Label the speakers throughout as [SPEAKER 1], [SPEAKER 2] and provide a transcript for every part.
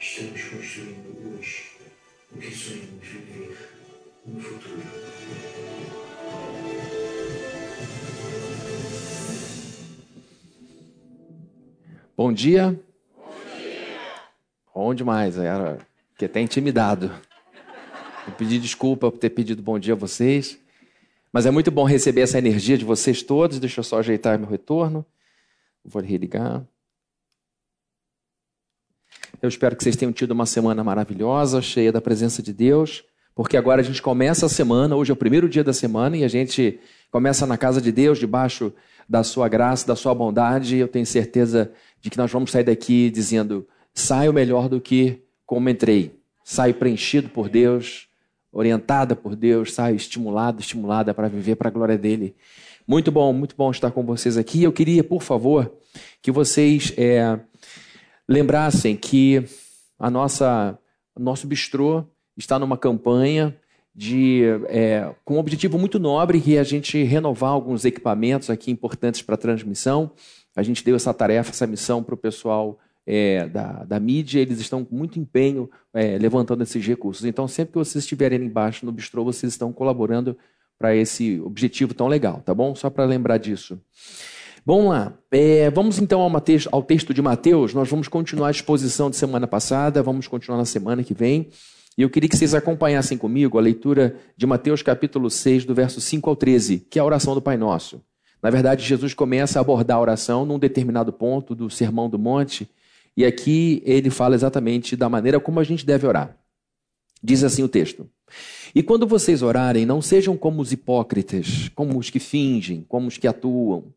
[SPEAKER 1] estamos construindo hoje o que sonhamos viver no futuro.
[SPEAKER 2] Bom dia. Bom dia. Bom demais, era que até intimidado. Eu pedi desculpa por ter pedido bom dia a vocês. Mas é muito bom receber essa energia de vocês todos. Deixa eu só ajeitar meu retorno. Vou religar. Eu espero que vocês tenham tido uma semana maravilhosa, cheia da presença de Deus, porque agora a gente começa a semana, hoje é o primeiro dia da semana e a gente começa na casa de Deus, debaixo da sua graça, da sua bondade. Eu tenho certeza de que nós vamos sair daqui dizendo: saio melhor do que como entrei. Saio preenchido por Deus, orientada por Deus, saio estimulado, estimulada para viver para a glória dele. Muito bom, muito bom estar com vocês aqui. Eu queria, por favor, que vocês é, lembrassem que a nossa, nosso bistrô está numa campanha de, é, com um objetivo muito nobre, que é a gente renovar alguns equipamentos aqui importantes para transmissão. A gente deu essa tarefa, essa missão para o pessoal é, da, da mídia, eles estão com muito empenho é, levantando esses recursos. Então, sempre que vocês estiverem embaixo no bistrô, vocês estão colaborando para esse objetivo tão legal, tá bom? Só para lembrar disso. Vamos lá. É, vamos então ao, Mateus, ao, texto de Mateus. Nós vamos continuar a exposição de semana passada, vamos continuar na semana que vem. E eu queria que vocês acompanhassem comigo a leitura de Mateus capítulo 6, do verso 5 ao 13, que é a oração do Pai Nosso. Na verdade, Jesus começa a abordar a oração num determinado ponto do Sermão do Monte, e aqui ele fala exatamente da maneira como a gente deve orar. Diz assim o texto: E quando vocês orarem, não sejam como os hipócritas, como os que fingem, como os que atuam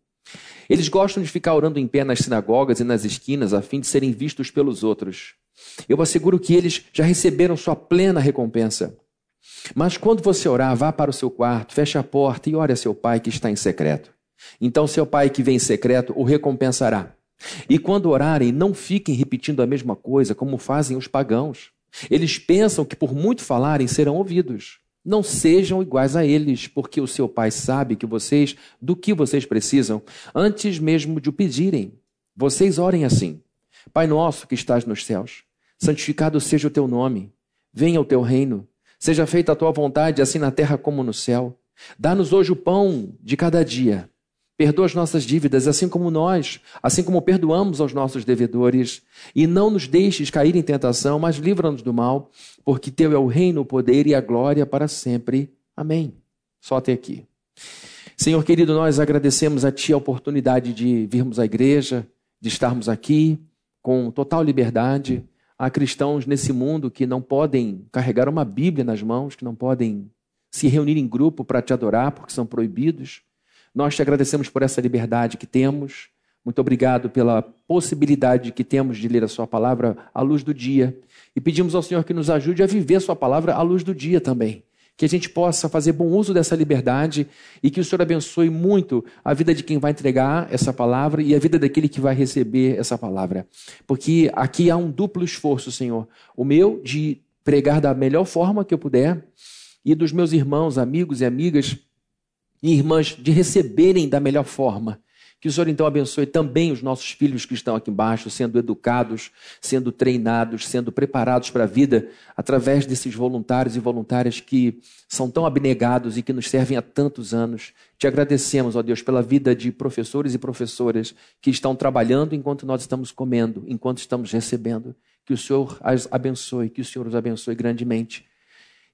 [SPEAKER 2] eles gostam de ficar orando em pé nas sinagogas e nas esquinas a fim de serem vistos pelos outros. Eu asseguro que eles já receberam sua plena recompensa. Mas quando você orar, vá para o seu quarto, feche a porta e ore a seu pai que está em secreto. Então seu pai que vem em secreto o recompensará. E quando orarem, não fiquem repetindo a mesma coisa como fazem os pagãos. Eles pensam que por muito falarem serão ouvidos. Não sejam iguais a eles, porque o seu pai sabe que vocês, do que vocês precisam, antes mesmo de o pedirem. Vocês orem assim: Pai nosso que estás nos céus, santificado seja o teu nome. Venha o teu reino. Seja feita a tua vontade, assim na terra como no céu. Dá-nos hoje o pão de cada dia. Perdoa as nossas dívidas, assim como nós, assim como perdoamos aos nossos devedores. E não nos deixes cair em tentação, mas livra-nos do mal, porque teu é o reino, o poder e a glória para sempre. Amém. Só até aqui. Senhor querido, nós agradecemos a Ti a oportunidade de virmos à igreja, de estarmos aqui com total liberdade. Há cristãos nesse mundo que não podem carregar uma Bíblia nas mãos, que não podem se reunir em grupo para te adorar, porque são proibidos. Nós te agradecemos por essa liberdade que temos. Muito obrigado pela possibilidade que temos de ler a Sua palavra à luz do dia. E pedimos ao Senhor que nos ajude a viver a Sua palavra à luz do dia também. Que a gente possa fazer bom uso dessa liberdade e que o Senhor abençoe muito a vida de quem vai entregar essa palavra e a vida daquele que vai receber essa palavra. Porque aqui há um duplo esforço, Senhor. O meu de pregar da melhor forma que eu puder e dos meus irmãos, amigos e amigas e irmãs de receberem da melhor forma. Que o Senhor então abençoe também os nossos filhos que estão aqui embaixo, sendo educados, sendo treinados, sendo preparados para a vida através desses voluntários e voluntárias que são tão abnegados e que nos servem há tantos anos. Te agradecemos, ó Deus, pela vida de professores e professoras que estão trabalhando enquanto nós estamos comendo, enquanto estamos recebendo. Que o Senhor as abençoe, que o Senhor os abençoe grandemente.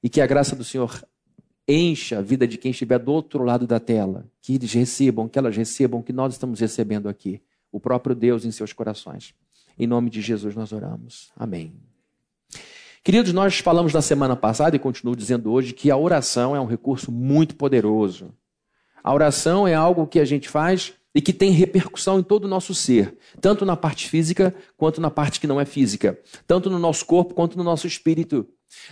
[SPEAKER 2] E que a graça do Senhor encha a vida de quem estiver do outro lado da tela, que eles recebam, que elas recebam que nós estamos recebendo aqui, o próprio Deus em seus corações. Em nome de Jesus nós oramos. Amém. Queridos, nós falamos na semana passada e continuo dizendo hoje que a oração é um recurso muito poderoso. A oração é algo que a gente faz e que tem repercussão em todo o nosso ser, tanto na parte física quanto na parte que não é física, tanto no nosso corpo quanto no nosso espírito.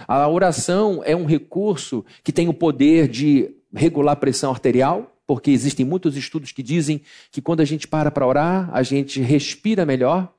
[SPEAKER 2] A oração é um recurso que tem o poder de regular a pressão arterial, porque existem muitos estudos que dizem que quando a gente para para orar, a gente respira melhor,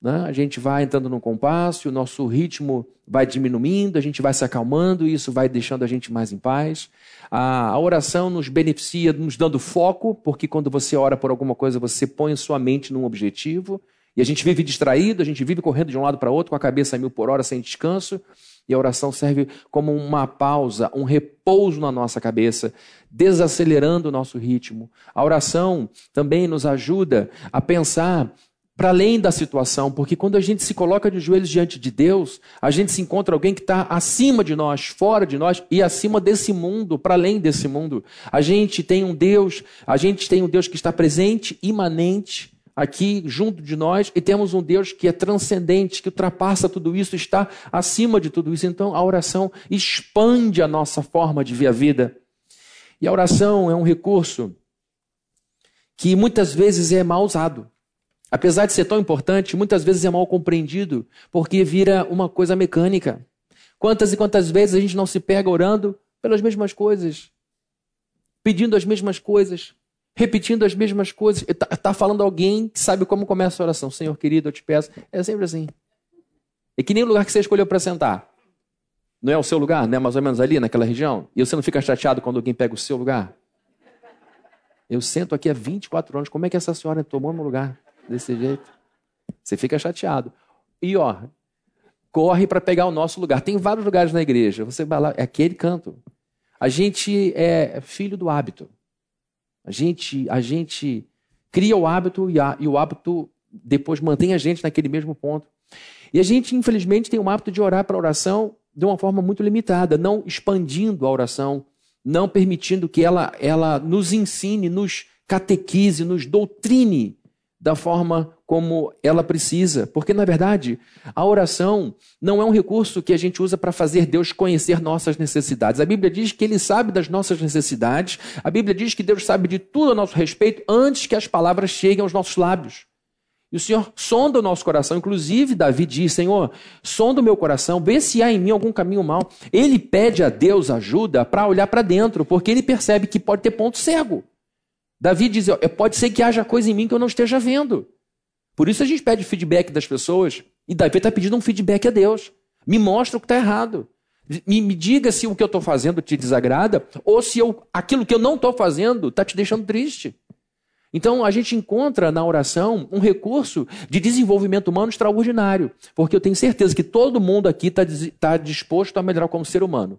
[SPEAKER 2] né? a gente vai entrando num compasso, o nosso ritmo vai diminuindo, a gente vai se acalmando, e isso vai deixando a gente mais em paz. A, a oração nos beneficia, nos dando foco, porque quando você ora por alguma coisa, você põe sua mente num objetivo E a gente vive distraído, a gente vive correndo de um lado para outro com a cabeça a mil por hora sem descanso. E a oração serve como uma pausa, um repouso na nossa cabeça, desacelerando o nosso ritmo. A oração também nos ajuda a pensar para além da situação, porque quando a gente se coloca de joelhos diante de Deus, a gente se encontra alguém que está acima de nós, fora de nós e acima desse mundo, para além desse mundo. A gente tem um Deus, a gente tem um Deus que está presente, imanente, aqui junto de nós, e temos um Deus que é transcendente, que ultrapassa tudo isso, está acima de tudo isso. Então a oração expande a nossa forma de ver a vida. E a oração é um recurso que muitas vezes é mal usado. Apesar de ser tão importante, muitas vezes é mal compreendido, porque vira uma coisa mecânica. Quantas e quantas vezes a gente não se pega orando pelas mesmas coisas, pedindo as mesmas coisas, repetindo as mesmas coisas. Está tá falando alguém que sabe como começa a oração. Senhor querido, eu te peço. É sempre assim. É que nem o lugar que você escolheu para sentar. Não é o seu lugar, não é mais ou menos ali, naquela região? E você não fica chateado quando alguém pega o seu lugar? Eu sento aqui há 24 anos, como é que essa senhora tomou meu lugar? desse jeito. Você fica chateado. E ó, corre para pegar o nosso lugar. Tem vários lugares na igreja. Você vai lá, é aquele canto. A gente é filho do hábito. A gente, a gente cria o hábito e, a, e o hábito depois mantém a gente naquele mesmo ponto. E a gente, infelizmente, tem o hábito de orar para a oração de uma forma muito limitada, não expandindo a oração, não permitindo que ela, ela nos ensine, nos catequize, nos doutrine da forma como ela precisa. Porque, na verdade, a oração não é um recurso que a gente usa para fazer Deus conhecer nossas necessidades. A Bíblia diz que Ele sabe das nossas necessidades. A Bíblia diz que Deus sabe de tudo a nosso respeito antes que as palavras cheguem aos nossos lábios. E o Senhor sonda o nosso coração. Inclusive, Davi diz: Senhor, sonda o meu coração, vê se há em mim algum caminho mau. Ele pede a Deus ajuda para olhar para dentro, porque ele percebe que pode ter ponto cego. Davi diz: pode ser que haja coisa em mim que eu não esteja vendo. Por isso a gente pede feedback das pessoas. E Davi está pedindo um feedback a Deus. Me mostra o que está errado. Me, me, diga se o que eu estou fazendo te desagrada ou se eu, aquilo que eu não estou fazendo está te deixando triste. Então a gente encontra na oração um recurso de desenvolvimento humano extraordinário, porque eu tenho certeza que todo mundo aqui está tá disposto a melhorar como ser humano.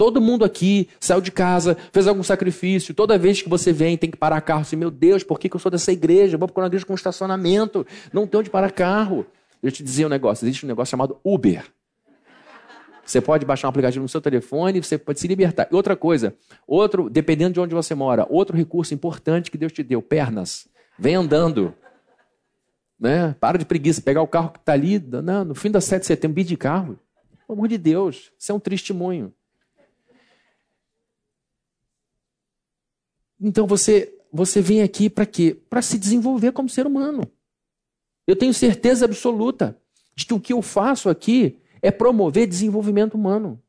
[SPEAKER 2] Todo mundo aqui saiu de casa, fez algum sacrifício. Toda vez que você vem, tem que parar carro. Assim, meu Deus, por que, eu sou dessa igreja? vou procurar uma igreja com estacionamento. Não tem onde parar carro. Eu te dizer um negócio. Existe um negócio chamado Uber. Você pode baixar um aplicativo no seu telefone, você pode se libertar. E outra coisa, outro, dependendo de onde você mora, outro recurso importante que Deus te deu, pernas. Vem andando. Né? Para de preguiça, pegar o carro que está ali, não, no fim da 7 de setembro, de carro. Pelo amor de Deus, isso é um testemunho. Então você você vem aqui para quê? Para se desenvolver como ser humano. Eu tenho certeza absoluta de que o que eu faço aqui é promover desenvolvimento humano.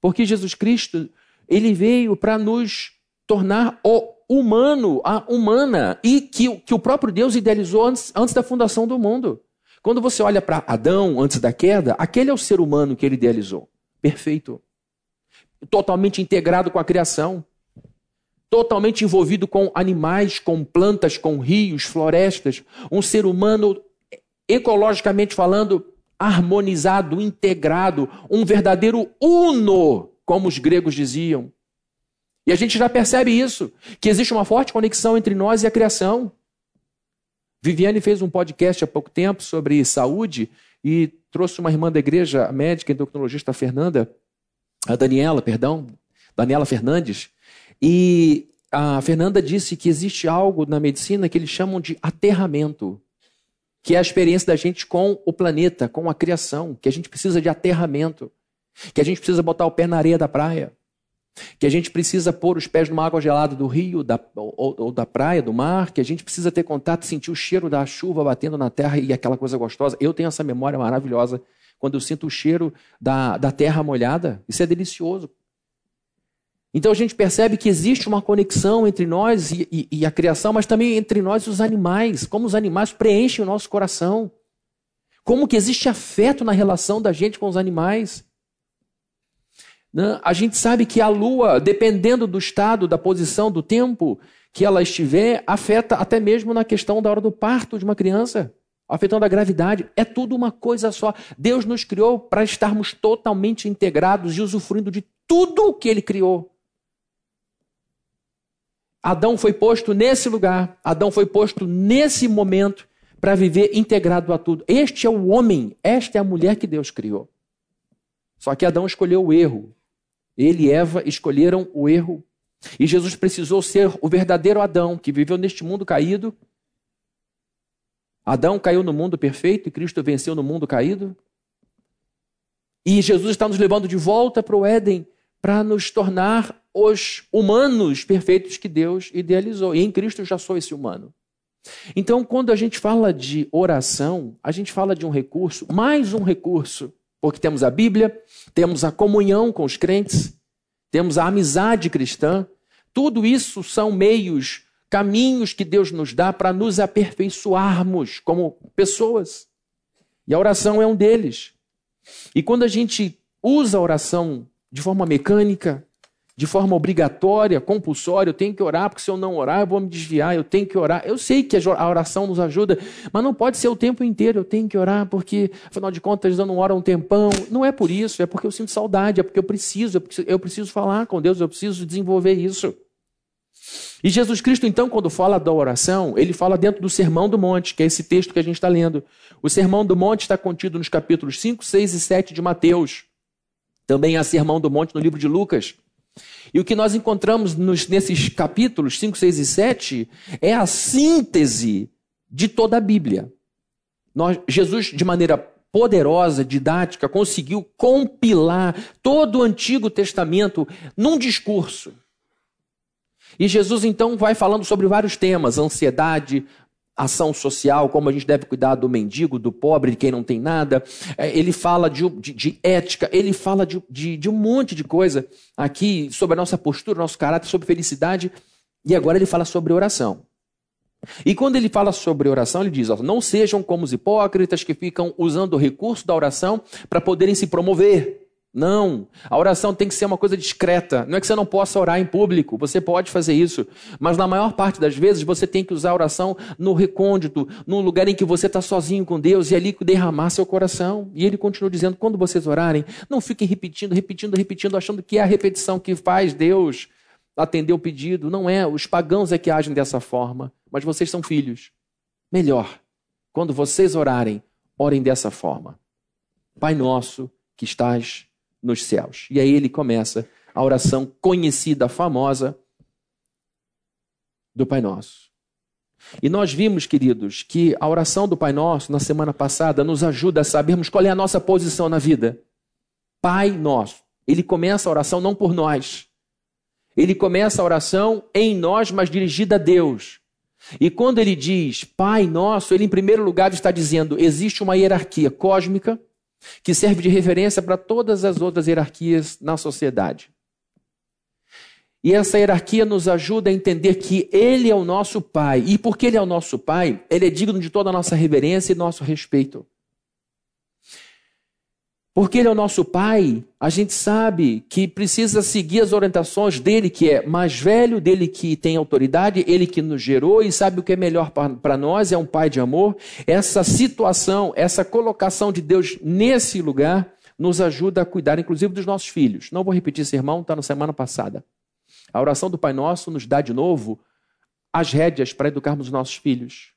[SPEAKER 2] Porque Jesus Cristo, ele veio para nos tornar o humano, a humana, e que, que o próprio Deus idealizou antes, antes da fundação do mundo. Quando você olha para Adão antes da queda, aquele é o ser humano que ele idealizou. Perfeito. Totalmente integrado com a criação totalmente envolvido com animais, com plantas, com rios, florestas, um ser humano ecologicamente falando harmonizado, integrado, um verdadeiro uno, como os gregos diziam. E a gente já percebe isso, que existe uma forte conexão entre nós e a criação. Viviane fez um podcast há pouco tempo sobre saúde e trouxe uma irmã da igreja, médica endocrinologista Fernanda, a Daniela, perdão, Daniela Fernandes, e a Fernanda disse que existe algo na medicina que eles chamam de aterramento, que é a experiência da gente com o planeta, com a criação, que a gente precisa de aterramento, que a gente precisa botar o pé na areia da praia, que a gente precisa pôr os pés numa água gelada do rio da, ou, ou, da praia, do mar, que a gente precisa ter contato, sentir o cheiro da chuva batendo na terra e aquela coisa gostosa. Eu tenho essa memória maravilhosa quando eu sinto o cheiro da, da terra molhada. Isso é delicioso. Então a gente percebe que existe uma conexão entre nós e, e, e, a criação, mas também entre nós e os animais. Como os animais preenchem o nosso coração. Como que existe afeto na relação da gente com os animais. Né? A gente sabe que a lua, dependendo do estado, da posição, do tempo que ela estiver, afeta até mesmo na questão da hora do parto de uma criança. afetando a gravidade. É tudo uma coisa só. Deus nos criou para estarmos totalmente integrados e usufruindo de tudo o que Ele criou. Adão foi posto nesse lugar, Adão foi posto nesse momento para viver integrado a tudo. Este é o homem, esta é a mulher que Deus criou. Só que Adão escolheu o erro. Ele e Eva escolheram o erro. E Jesus precisou ser o verdadeiro Adão, que viveu neste mundo caído. Adão caiu no mundo perfeito e Cristo venceu no mundo caído. E Jesus está nos levando de volta para o Éden para nos tornar os humanos perfeitos que Deus idealizou. E em Cristo já sou esse humano. Então, quando a gente fala de oração, a gente fala de um recurso, mais um recurso, porque temos a Bíblia, temos a comunhão com os crentes, temos a amizade cristã. Tudo isso são meios, caminhos que Deus nos dá para nos aperfeiçoarmos como pessoas. E a oração é um deles. E quando a gente usa a oração de forma mecânica, de forma obrigatória, compulsória, eu tenho que orar, porque se eu não orar, eu vou me desviar, eu tenho que orar. Eu sei que a oração nos ajuda, mas não pode ser o tempo inteiro, eu tenho que orar, porque, afinal de contas, eu não oro um tempão. Não é por isso, é porque eu sinto saudade, é porque eu preciso, eu preciso falar com Deus, eu preciso desenvolver isso. E Jesus Cristo, então, quando fala da oração, ele fala dentro do Sermão do Monte, que é esse texto que a gente está lendo. O Sermão do Monte está contido nos capítulos 5, 6 e 7 de Mateus. Também há Sermão do Monte no livro de Lucas. E o que nós encontramos nos, nesses capítulos 5, 6 e 7 é a síntese de toda a Bíblia. Nós, Jesus, de maneira poderosa, didática, conseguiu compilar todo o Antigo Testamento num discurso. E Jesus então vai falando sobre vários temas: ansiedade, ação social, como a gente deve cuidar do mendigo, do pobre, de quem não tem nada. É, ele fala de, de, de ética, ele fala de, de, de, um monte de coisa aqui sobre a nossa postura, nosso caráter, sobre felicidade. E agora ele fala sobre oração. E quando ele fala sobre oração, ele diz: ó, não sejam como os hipócritas que ficam usando o recurso da oração para poderem se promover. Não. A oração tem que ser uma coisa discreta. Não é que você não possa orar em público, você pode fazer isso. Mas na maior parte das vezes você tem que usar a oração no recôndito, num lugar em que você está sozinho com Deus e ali derramar seu coração. E ele continua dizendo: quando vocês orarem, não fiquem repetindo, repetindo, repetindo, achando que é a repetição que faz Deus atender o pedido. Não é. Os pagãos é que agem dessa forma. Mas vocês são filhos. Melhor, quando vocês orarem, orem dessa forma. Pai nosso que estás nos céus. E aí ele começa a oração conhecida, famosa do Pai Nosso. E nós vimos, queridos, que a oração do Pai Nosso na semana passada nos ajuda a sabermos qual é a nossa posição na vida. Pai Nosso. Ele começa a oração não por nós. Ele começa a oração em nós, mas dirigida a Deus. E quando ele diz Pai Nosso, ele em primeiro lugar está dizendo: existe uma hierarquia cósmica que serve de referência para todas as outras hierarquias na sociedade. E essa hierarquia nos ajuda a entender que Ele é o nosso Pai. E porque Ele é o nosso Pai, Ele é digno de toda a nossa reverência e nosso respeito. Porque Ele é o nosso Pai, a gente sabe que precisa seguir as orientações dele, que é mais velho, dele que tem autoridade, ele que nos gerou e sabe o que é melhor para nós, é um Pai de amor. Essa situação, essa colocação de Deus nesse lugar, nos ajuda a cuidar, inclusive, dos nossos filhos. Não vou repetir esse irmão, está na semana passada. A oração do Pai Nosso nos dá de novo as rédeas para educarmos os nossos filhos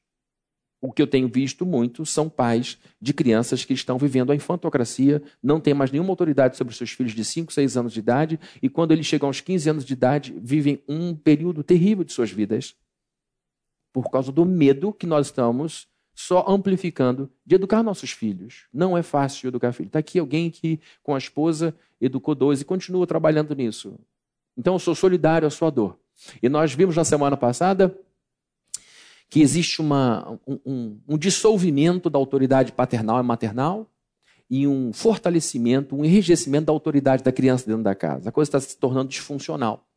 [SPEAKER 2] o que eu tenho visto muito são pais de crianças que estão vivendo a infantocracia, não têm mais nenhuma autoridade sobre seus filhos de 5, 6 anos de idade, e quando eles chegam aos 15 anos de idade, vivem um período terrível de suas vidas, por causa do medo que nós estamos só amplificando de educar nossos filhos. Não é fácil educar filhos. Está aqui alguém que, com a esposa, educou dois e continua trabalhando nisso. Então, eu sou solidário à sua dor. E nós vimos na semana passada que existe uma, um, um, um dissolvimento da autoridade paternal e maternal e um fortalecimento, um enrijecimento da autoridade da criança dentro da casa. A coisa está se tornando disfuncional.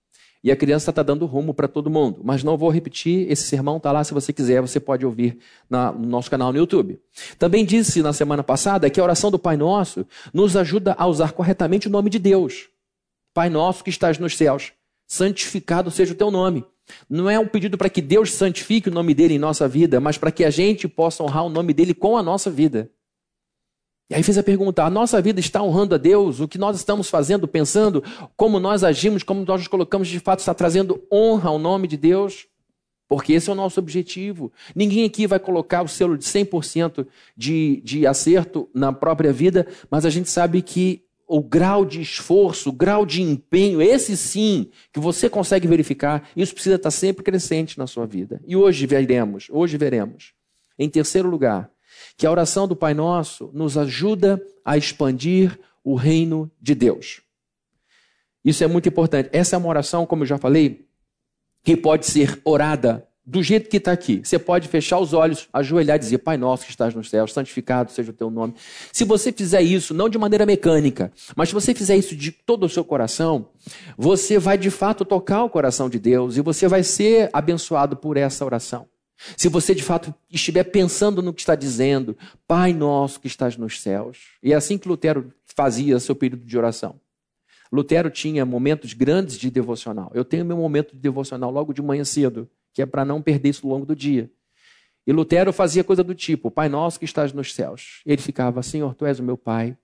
[SPEAKER 2] E a criança está dando rumo para todo mundo. Mas não vou repetir, esse sermão está lá, se você quiser, você pode ouvir na, no nosso canal no YouTube. Também disse na semana passada que a oração do Pai Nosso nos ajuda a usar corretamente o nome de Deus. Pai Nosso que estás nos céus, santificado seja o teu nome. Não é um pedido para que Deus santifique o nome dele em nossa vida, mas para que a gente possa honrar o nome dele com a nossa vida. E aí fez a pergunta: a nossa vida está honrando a Deus? O que nós estamos fazendo, pensando, como nós agimos, como nós nos colocamos, de fato está trazendo honra ao nome de Deus? Porque esse é o nosso objetivo. Ninguém aqui vai colocar o selo de 100% de, de acerto na própria vida, mas a gente sabe que o grau de esforço, o grau de empenho, esse sim, que você consegue verificar, isso precisa estar sempre crescente na sua vida. E hoje veremos, hoje veremos. Em terceiro lugar, que a oração do Pai Nosso nos ajuda a expandir o reino de Deus. Isso é muito importante. Essa é uma oração, como eu já falei, que pode ser orada do jeito que está aqui. Você pode fechar os olhos, ajoelhar e dizer: Pai nosso que estás nos céus, santificado seja o teu nome. Se você fizer isso, não de maneira mecânica, mas se você fizer isso de todo o seu coração, você vai de fato tocar o coração de Deus e você vai ser abençoado por essa oração. Se você de fato estiver pensando no que está dizendo, Pai nosso que estás nos céus. E é assim que Lutero fazia seu período de oração. Lutero tinha momentos grandes de devocional. Eu tenho meu momento de devocional logo de manhã cedo que é para não perder isso ao longo do dia. E Lutero fazia coisa do tipo: Pai nosso que estás nos céus. Ele ficava: Senhor, tu és o meu Pai.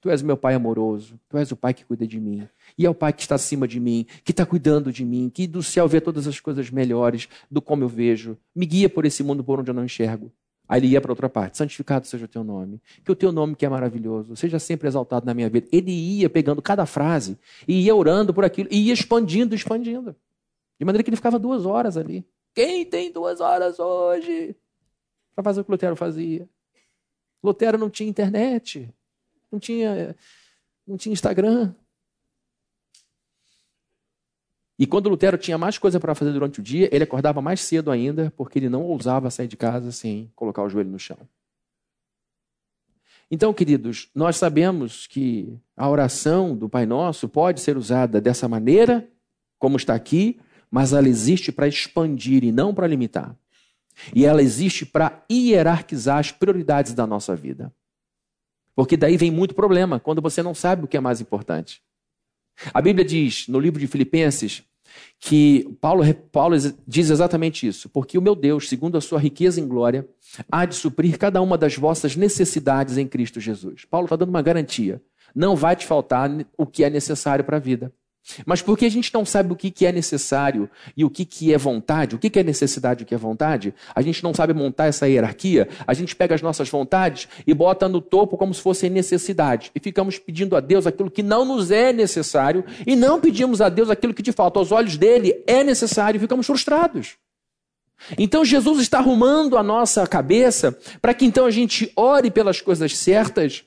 [SPEAKER 2] Tu és o meu Pai amoroso. Tu és o Pai que cuida de mim. E é o Pai que está acima de mim, que está cuidando de mim, que do céu vê todas as coisas melhores do como eu vejo. Me guia por esse mundo por onde eu não enxergo. Aí ele ia para outra parte: santificado seja o teu nome. Que o teu nome, que é maravilhoso, seja sempre exaltado na minha vida. Ele ia pegando cada frase e ia orando por aquilo, e ia expandindo, expandindo. De maneira que ele ficava duas horas ali. Quem tem duas horas hoje? Para fazer o que Lutero fazia. Lutero não tinha internet, não tinha, não tinha Instagram. E quando Lutero tinha mais coisa para fazer durante o dia, ele acordava mais cedo ainda, porque ele não ousava sair de casa sem colocar o joelho no chão. Então, queridos, nós sabemos que a oração do Pai Nosso pode ser usada dessa maneira, como está aqui, mas ela existe para expandir e não para limitar. E ela existe para hierarquizar as prioridades da nossa vida. Porque daí vem muito problema, quando você não sabe o que é mais importante. A Bíblia diz, no livro de Filipenses, que Paulo, Paulo diz exatamente isso. Porque o meu Deus, segundo a sua riqueza em glória, há de suprir cada uma das vossas necessidades em Cristo Jesus. Paulo está dando uma garantia. Não vai te faltar o que é necessário para a vida. Mas porque a gente não sabe o que, é necessário e o que, é vontade, o que, é necessidade e o que é vontade, a gente não sabe montar essa hierarquia, a gente pega as nossas vontades e bota no topo como se fossem necessidade. E ficamos pedindo a Deus aquilo que não nos é necessário e não pedimos a Deus aquilo que de fato aos olhos dele é necessário e ficamos frustrados. Então Jesus está arrumando a nossa cabeça para que então a gente ore pelas coisas certas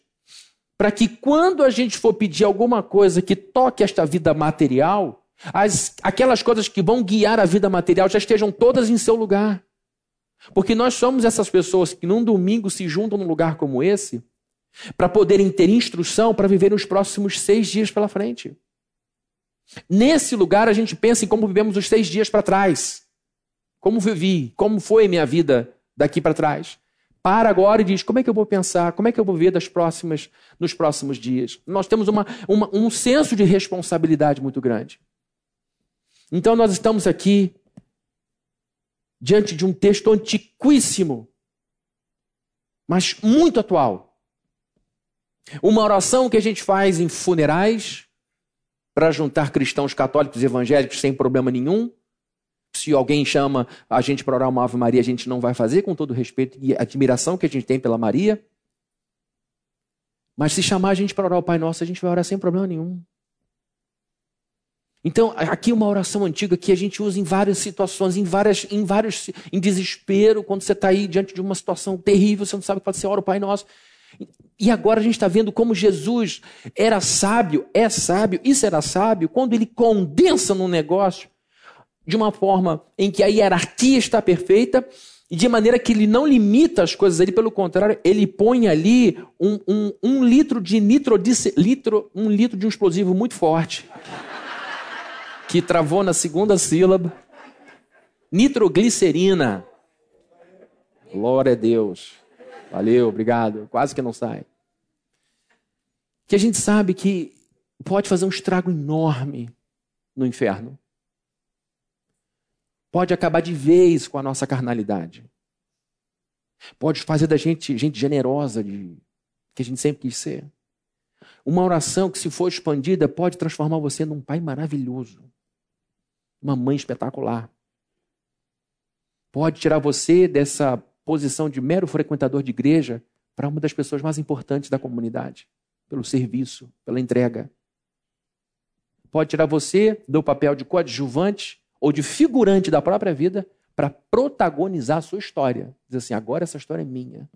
[SPEAKER 2] para que quando a gente for pedir alguma coisa que toque esta vida material, as, aquelas coisas que vão guiar a vida material já estejam todas em seu lugar. Porque nós somos essas pessoas que num domingo se juntam num lugar como esse para poderem ter instrução para viver os próximos seis dias pela frente. Nesse lugar a gente pensa em como vivemos os seis dias para trás. Como vivi, como foi minha vida daqui para trás para agora e diz: como é que eu vou pensar? Como é que eu vou ver das próximas, nos próximos dias? Nós temos uma, uma, um senso de responsabilidade muito grande. Então nós estamos aqui diante de um texto antiquíssimo, mas muito atual. Uma oração que a gente faz em funerais para juntar cristãos católicos evangélicos sem problema nenhum se alguém chama a gente para orar uma Ave Maria, a gente não vai fazer, com todo o respeito e admiração que a gente tem pela Maria. Mas se chamar a gente para orar o Pai Nosso, a gente vai orar sem problema nenhum. Então, aqui uma oração antiga que a gente usa em várias situações, em várias, em vários, em desespero, quando você está aí diante de uma situação terrível, você não sabe o que fazer, você ora o Pai Nosso. E agora a gente está vendo como Jesus era sábio, é sábio, isso era sábio, quando ele condensa num negócio de uma forma em que a hierarquia está perfeita e de maneira que ele não limita as coisas ali, pelo contrário, ele põe ali um, um, um litro de nitrodice, litro, um litro de um explosivo muito forte que travou na segunda sílaba. Nitroglicerina. Glória a Deus. Valeu, obrigado. Quase que não sai. Que a gente sabe que pode fazer um estrago enorme no inferno. Pode acabar de vez com a nossa carnalidade. Pode fazer da gente gente generosa, de, que a gente sempre quis ser. Uma oração que, se for expandida, pode transformar você num pai maravilhoso, uma mãe espetacular. Pode tirar você dessa posição de mero frequentador de igreja para uma das pessoas mais importantes da comunidade, pelo serviço, pela entrega. Pode tirar você do papel de coadjuvante ou de figurante da própria vida para protagonizar a sua história. Diz assim: agora essa história é minha.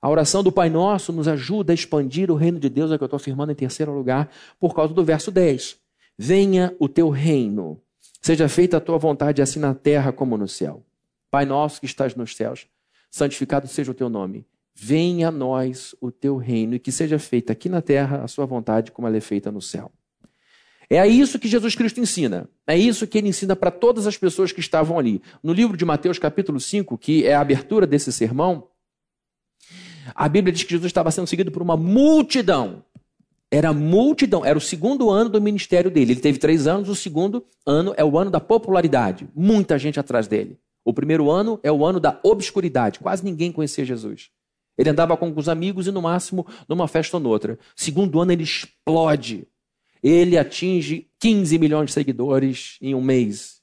[SPEAKER 2] A oração do Pai Nosso nos ajuda a expandir o reino de Deus, é que eu estou afirmando em terceiro lugar, por causa do verso 10. Venha o teu reino, seja feita a tua vontade, assim na terra como no céu. Pai nosso que estás nos céus, santificado seja o teu nome. Venha a nós o teu reino e que seja feita aqui na terra a sua vontade, como ela é feita no céu. É isso que Jesus Cristo ensina. É isso que ele ensina para todas as pessoas que estavam ali. No livro de Mateus, capítulo 5, que é a abertura desse sermão, a Bíblia diz que Jesus estava sendo seguido por uma multidão. Era multidão, era o segundo ano do ministério dele. Ele teve três anos, o segundo ano é o ano da popularidade. Muita gente atrás dele. O primeiro ano é o ano da obscuridade. Quase ninguém conhecia Jesus. Ele andava com os amigos e, no máximo, numa festa ou noutra. Segundo ano, ele explode. Ele atinge 15 milhões de seguidores em um mês.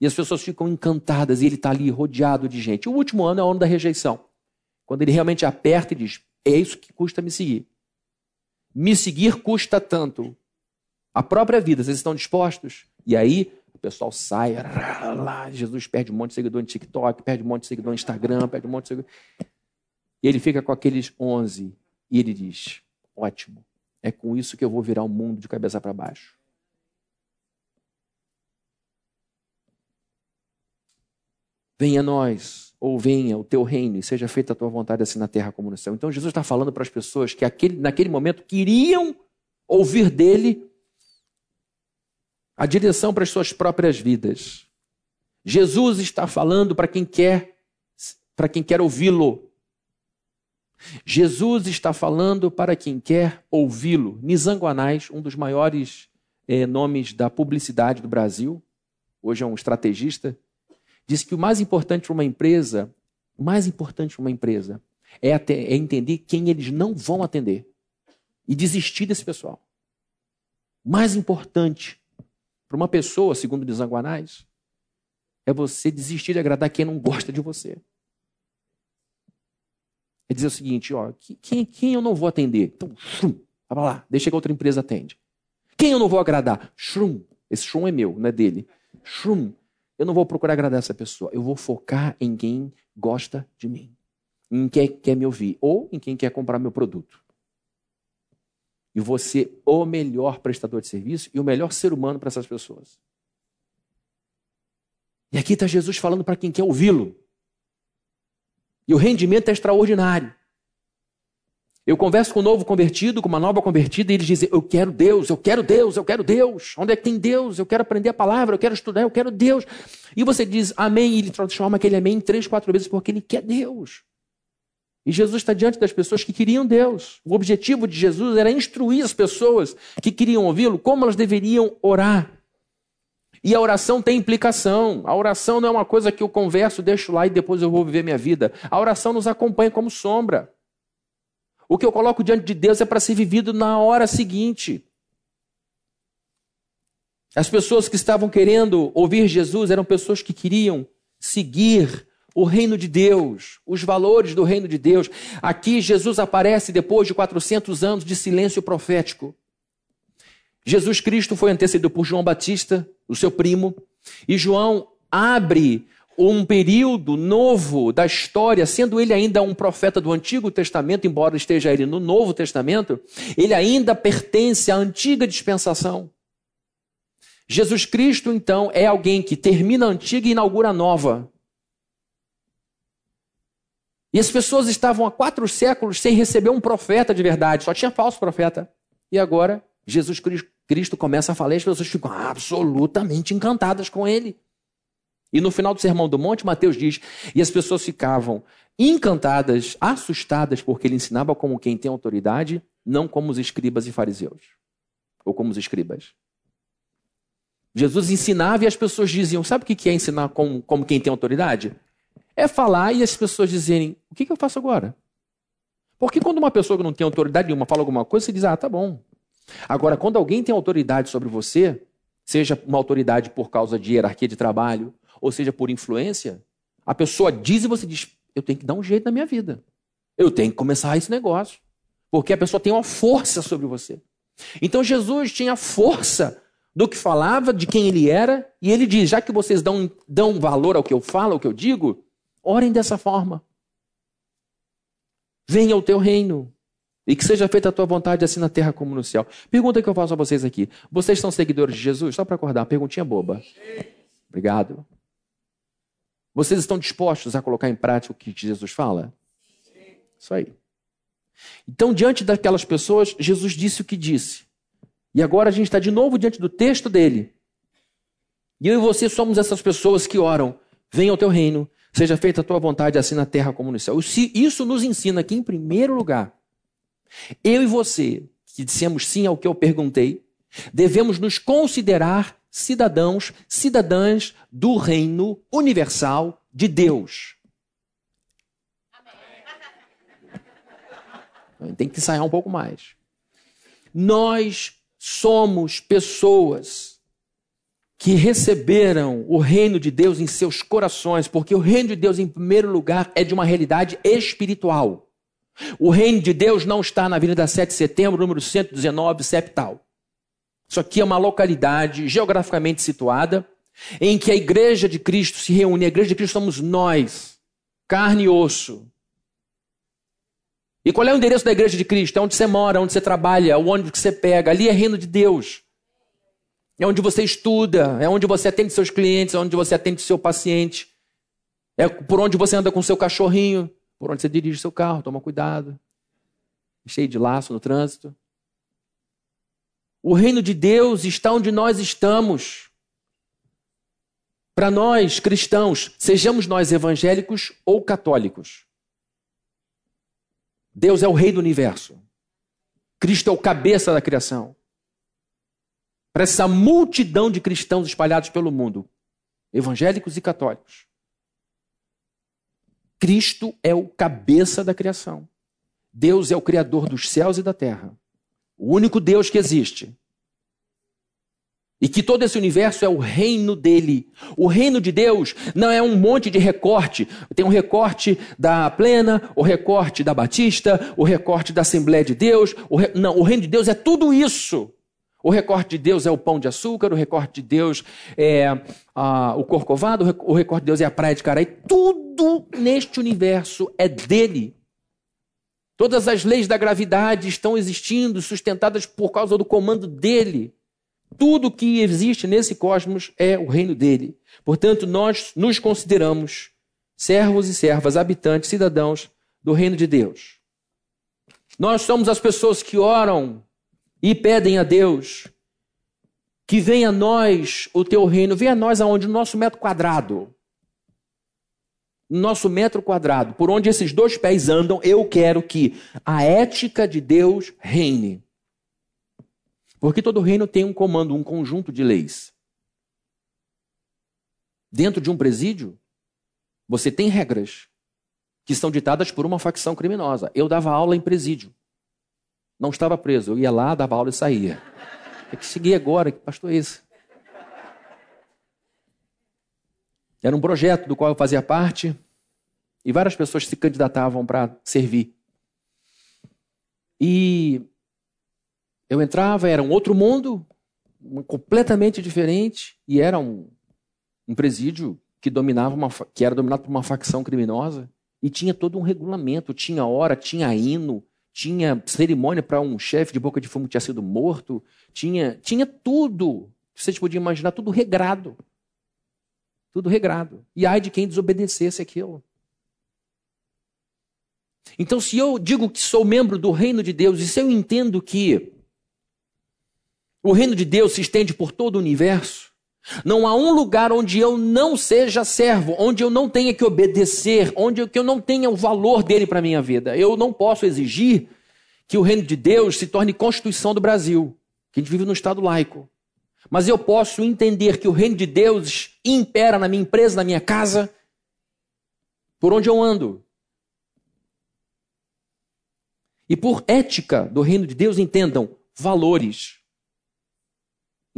[SPEAKER 2] E as pessoas ficam encantadas e ele está ali rodeado de gente. O último ano é o ano da rejeição. Quando ele realmente aperta e diz: É isso que custa me seguir. Me seguir custa tanto. A própria vida, vocês estão dispostos? E aí o pessoal sai, lá, Jesus perde um monte de seguidor no TikTok, perde um monte de seguidor no Instagram, perde um monte de seguidor. E ele fica com aqueles 11 e ele diz: Ótimo, é com isso que eu vou virar o mundo de cabeça para baixo. Venha a nós ou venha o teu reino e seja feita a tua vontade assim na terra como no céu. Então Jesus está falando para as pessoas que aquele, naquele momento queriam ouvir dele a direção para as suas próprias vidas. Jesus está falando para quem quer para quem quer ouvi-lo. Jesus está falando para quem quer ouvi-lo. Nizanguanais, um dos maiores eh, nomes da publicidade do Brasil, hoje é um estrategista, diz que o mais importante para uma empresa, o mais importante para uma empresa é, é entender quem eles não vão atender e desistir desse pessoal. O mais importante para uma pessoa, segundo Desanguanais, é você desistir de agradar quem não gosta de você. É dizer o seguinte, ó, quem, quem eu não vou atender? Então, shum, vai lá, deixa que outra empresa atende. Quem eu não vou agradar? Shum, esse shum é meu, não é dele. Shum, eu não vou procurar agradar essa pessoa. Eu vou focar em quem gosta de mim, em quem quer me ouvir ou em quem quer comprar meu produto. E ser o melhor prestador de serviço e o melhor ser humano para essas pessoas. E aqui está Jesus falando para quem quer ouvi-lo. E o rendimento é extraordinário. Eu converso com um novo convertido, com uma nova convertida, e eles dizem: Eu quero Deus, eu quero Deus, eu quero Deus. Onde é que tem Deus? Eu quero aprender a palavra, eu quero estudar, eu quero Deus. E você diz amém, e ele transforma aquele amém três, quatro vezes, porque ele quer Deus. E Jesus está diante das pessoas que queriam Deus. O objetivo de Jesus era instruir as pessoas que queriam ouvi-lo como elas deveriam orar. E a oração tem implicação. A oração não é uma coisa que eu converso, deixo lá e depois eu vou viver minha vida. A oração nos acompanha como sombra. O que eu coloco diante de Deus é para ser vivido na hora seguinte. As pessoas que estavam querendo ouvir Jesus eram pessoas que queriam seguir o reino de Deus, os valores do reino de Deus. Aqui Jesus aparece depois de 400 anos de silêncio profético. Jesus Cristo foi antecedido por João Batista, o seu primo, e João abre um período novo da história, sendo ele ainda um profeta do Antigo Testamento, embora esteja ele no Novo Testamento, ele ainda pertence à antiga dispensação. Jesus Cristo, então, é alguém que termina a antiga e inaugura a nova. E as pessoas estavam há quatro séculos sem receber um profeta de verdade, só tinha falso profeta. E agora, Jesus Cristo começa a falar e as pessoas ficam absolutamente encantadas com ele. E no final do Sermão do Monte, Mateus diz: e as pessoas ficavam encantadas, assustadas, porque ele ensinava como quem tem autoridade, não como os escribas e fariseus, ou como os escribas. Jesus ensinava e as pessoas diziam: Sabe o que é ensinar como, como quem tem autoridade? É falar e as pessoas dizerem: O que, que eu faço agora? Porque quando uma pessoa que não tem autoridade nenhuma fala alguma coisa, você diz: Ah, tá bom. Agora, quando alguém tem autoridade sobre você, seja uma autoridade por causa de hierarquia de trabalho, ou seja por influência, a pessoa diz e você diz: Eu tenho que dar um jeito na minha vida. Eu tenho que começar esse negócio. Porque a pessoa tem uma força sobre você. Então Jesus tinha força do que falava, de quem ele era, e ele diz: já que vocês dão, dão valor ao que eu falo, ao que eu digo, orem dessa forma. Venha o teu reino. E que seja feita a tua vontade, assim na terra como no céu. Pergunta que eu faço a vocês aqui. Vocês são seguidores de Jesus? Só para acordar, perguntinha boba. Obrigado. Vocês estão dispostos a colocar em prática o que Jesus fala? Isso aí. Então, diante daquelas pessoas, Jesus disse o que disse. E agora a gente está de novo diante do texto dele. E eu e você somos essas pessoas que oram: venha ao teu reino, seja feita a tua vontade, assim na terra como no céu. Isso nos ensina que, em primeiro lugar, eu e você, que dissemos sim ao que eu perguntei, devemos nos considerar cidadãos, cidadãs do reino universal de Deus. Tem que ensaiar um pouco mais. Nós somos pessoas que receberam o reino de Deus em seus corações, porque o reino de Deus, em primeiro lugar, é de uma realidade espiritual. O reino de Deus não está na Avenida 7 de Setembro, número 119, Septal. Isso aqui é uma localidade geograficamente situada em que a igreja de Cristo se reúne. A igreja de Cristo somos nós, carne e osso, e qual é o endereço da igreja de Cristo? É onde você mora, onde você trabalha, o ônibus que você pega. Ali é reino de Deus. É onde você estuda, é onde você atende seus clientes, é onde você atende seu paciente. É por onde você anda com seu cachorrinho, por onde você dirige seu carro, toma cuidado. Cheio de laço no trânsito. O reino de Deus está onde nós estamos. Para nós, cristãos, sejamos nós evangélicos ou católicos. Deus é o rei do universo. Cristo é o cabeça da criação. Para essa multidão de cristãos espalhados pelo mundo, evangélicos e católicos. Cristo é o cabeça da criação. Deus é o criador dos céus e da terra. O único Deus que existe. E que todo esse universo é o reino dele. O reino de Deus não é um monte de recorte. Tem um recorte da Plena, o recorte da Batista, o recorte da Assembleia de Deus. O re... Não, o reino de Deus é tudo isso. O recorte de Deus é o pão de açúcar, o recorte de Deus é o corcovado, o recorte de Deus é a praia de Caraí. Tudo neste universo é dele. Todas as leis da gravidade estão existindo, sustentadas por causa do comando dele. Tudo que existe nesse cosmos é o reino dele. Portanto, nós nos consideramos servos e servas, habitantes, cidadãos do reino de Deus. Nós somos as pessoas que oram e pedem a Deus que venha a nós o teu reino, venha a nós aonde? No nosso metro quadrado. No nosso metro quadrado, por onde esses dois pés andam, eu quero que a ética de Deus reine. Porque todo reino tem um comando, um conjunto de leis. Dentro de um presídio, você tem regras que são ditadas por uma facção criminosa. Eu dava aula em presídio. Não estava preso. Eu ia lá, dava aula e saía. É que cheguei agora, que pastor é esse? Era um projeto do qual eu fazia parte e várias pessoas se candidatavam para servir. E eu entrava, era um outro mundo, completamente diferente, e era um, um presídio que dominava uma, que era dominado por uma facção criminosa e tinha todo um regulamento, tinha hora, tinha hino, tinha cerimônia para um chefe de boca de fumo que tinha sido morto, tinha, tinha tudo. Vocês podiam imaginar tudo regrado. Tudo regrado. E ai de quem desobedecesse aquilo. Então, se eu digo que sou membro do reino de Deus, e se eu entendo que o reino de Deus se estende por todo o universo. Não há um lugar onde eu não seja servo, onde eu não tenha que obedecer, onde eu, que eu não tenha o valor dele para a minha vida. Eu não posso exigir que o reino de Deus se torne constituição do Brasil, que a gente vive num Estado laico. Mas eu posso entender que o reino de Deus impera na minha empresa, na minha casa, por onde eu ando. E por ética do reino de Deus, entendam valores.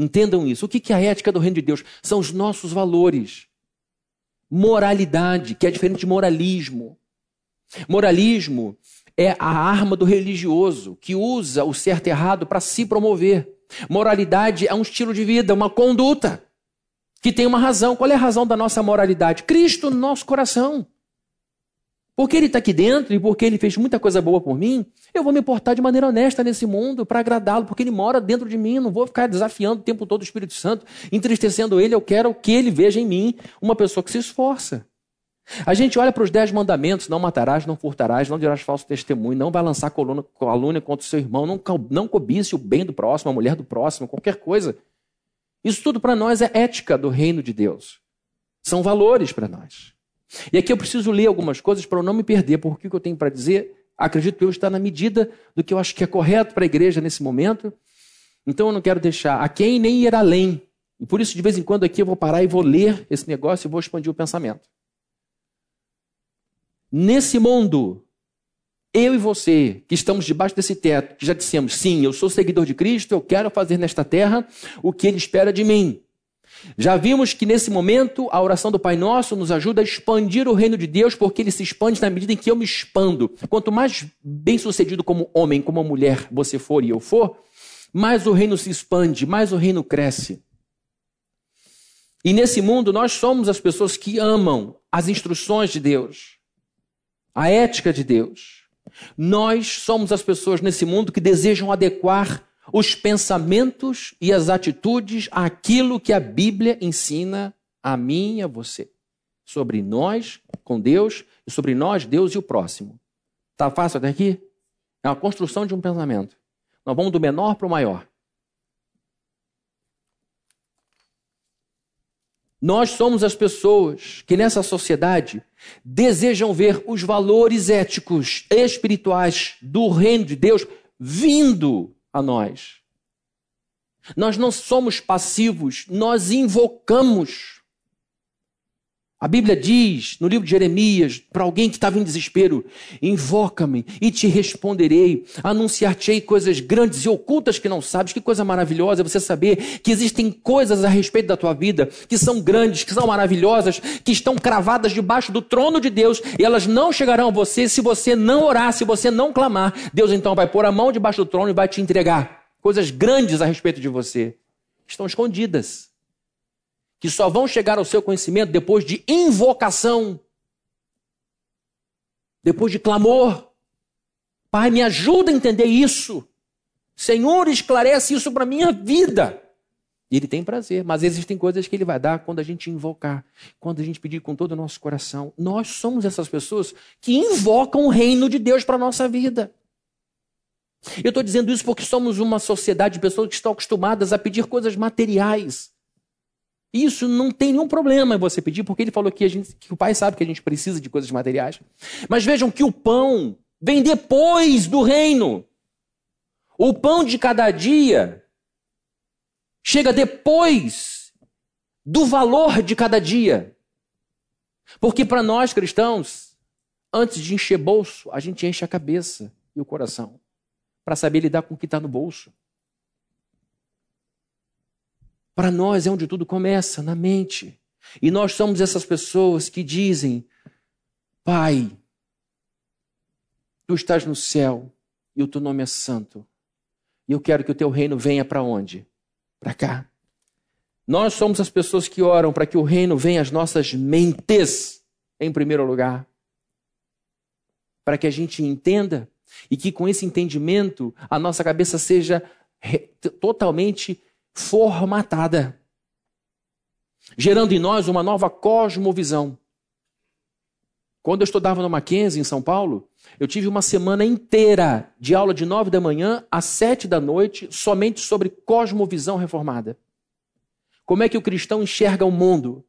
[SPEAKER 2] Entendam isso. O que é a ética do reino de Deus? São os nossos valores. Moralidade, que é diferente de moralismo. Moralismo é a arma do religioso que usa o certo e errado para se promover. Moralidade é um estilo de vida, uma conduta que tem uma razão. Qual é a razão da nossa moralidade? Cristo no nosso coração. Porque Ele está aqui dentro e porque Ele fez muita coisa boa por mim, eu vou me portar de maneira honesta nesse mundo para agradá-lo, porque Ele mora dentro de mim. Não vou ficar desafiando o tempo todo o Espírito Santo, entristecendo Ele. Eu quero que Ele veja em mim uma pessoa que se esforça. A gente olha para os dez mandamentos: não matarás, não furtarás, não dirás falso testemunho, não vai lançar coluna, calúnia contra o seu irmão, não, não cobice o bem do próximo, a mulher do próximo, qualquer coisa. Isso tudo para nós é ética do reino de Deus. São valores para nós. E aqui eu preciso ler algumas coisas para eu não me perder, porque o que eu tenho para dizer, acredito eu, está na medida do que eu acho que é correto para a igreja nesse momento. Então eu não quero deixar a quem nem ir além. E por isso, de vez em quando, aqui eu vou parar e vou ler esse negócio e vou expandir o pensamento. Nesse mundo, eu e você, que estamos debaixo desse teto, que já dissemos, sim, eu sou seguidor de Cristo, eu quero fazer nesta terra o que Ele espera de mim. Já vimos que nesse momento a oração do Pai Nosso nos ajuda a expandir o reino de Deus, porque ele se expande na medida em que eu me expando. Quanto mais bem-sucedido como homem, como mulher você for e eu for, mais o reino se expande, mais o reino cresce. E nesse mundo nós somos as pessoas que amam as instruções de Deus, a ética de Deus. Nós somos as pessoas nesse mundo que desejam adequar os pensamentos e as atitudes àquilo que a Bíblia ensina a mim e a você. Sobre nós, com Deus, e sobre nós, Deus e o próximo. Tá fácil até aqui? É uma construção de um pensamento. Nós vamos do menor para o maior. Nós somos as pessoas que nessa sociedade desejam ver os valores éticos e espirituais do reino de Deus vindo a nós. Nós não somos passivos, nós invocamos a Bíblia diz no livro de Jeremias, para alguém que estava em desespero: Invoca-me e te responderei, anunciar-te-ei coisas grandes e ocultas que não sabes. Que coisa maravilhosa você saber que existem coisas a respeito da tua vida que são grandes, que são maravilhosas, que estão cravadas debaixo do trono de Deus e elas não chegarão a você se você não orar, se você não clamar. Deus então vai pôr a mão debaixo do trono e vai te entregar coisas grandes a respeito de você. Estão escondidas que só vão chegar ao seu conhecimento depois de invocação, depois de clamor. Pai, me ajuda a entender isso. Senhor, esclarece isso para minha vida. E ele tem prazer, mas existem coisas que ele vai dar quando a gente invocar, quando a gente pedir com todo o nosso coração. Nós somos essas pessoas que invocam o reino de Deus para a nossa vida. Eu estou dizendo isso porque somos uma sociedade de pessoas que estão acostumadas a pedir coisas materiais. Isso não tem nenhum problema você pedir, porque ele falou que, a gente, que o pai sabe que a gente precisa de coisas materiais. Mas vejam que o pão vem depois do reino. O pão de cada dia chega depois do valor de cada dia. Porque para nós cristãos, antes de encher bolso, a gente enche a cabeça e o coração para saber lidar com o que está no bolso. Para nós é onde tudo começa, na mente. E nós somos essas pessoas que dizem: Pai, tu estás no céu e o teu nome é santo. E eu quero que o teu reino venha para onde? Para cá. Nós somos as pessoas que oram para que o reino venha às nossas mentes, em primeiro lugar. Para que a gente entenda e que com esse entendimento a nossa cabeça seja totalmente formatada, gerando em nós uma nova cosmovisão. Quando eu estudava no Mackenzie, em São Paulo, eu tive uma semana inteira de aula de nove da manhã às sete da noite, somente sobre cosmovisão reformada. Como é que o cristão enxerga o mundo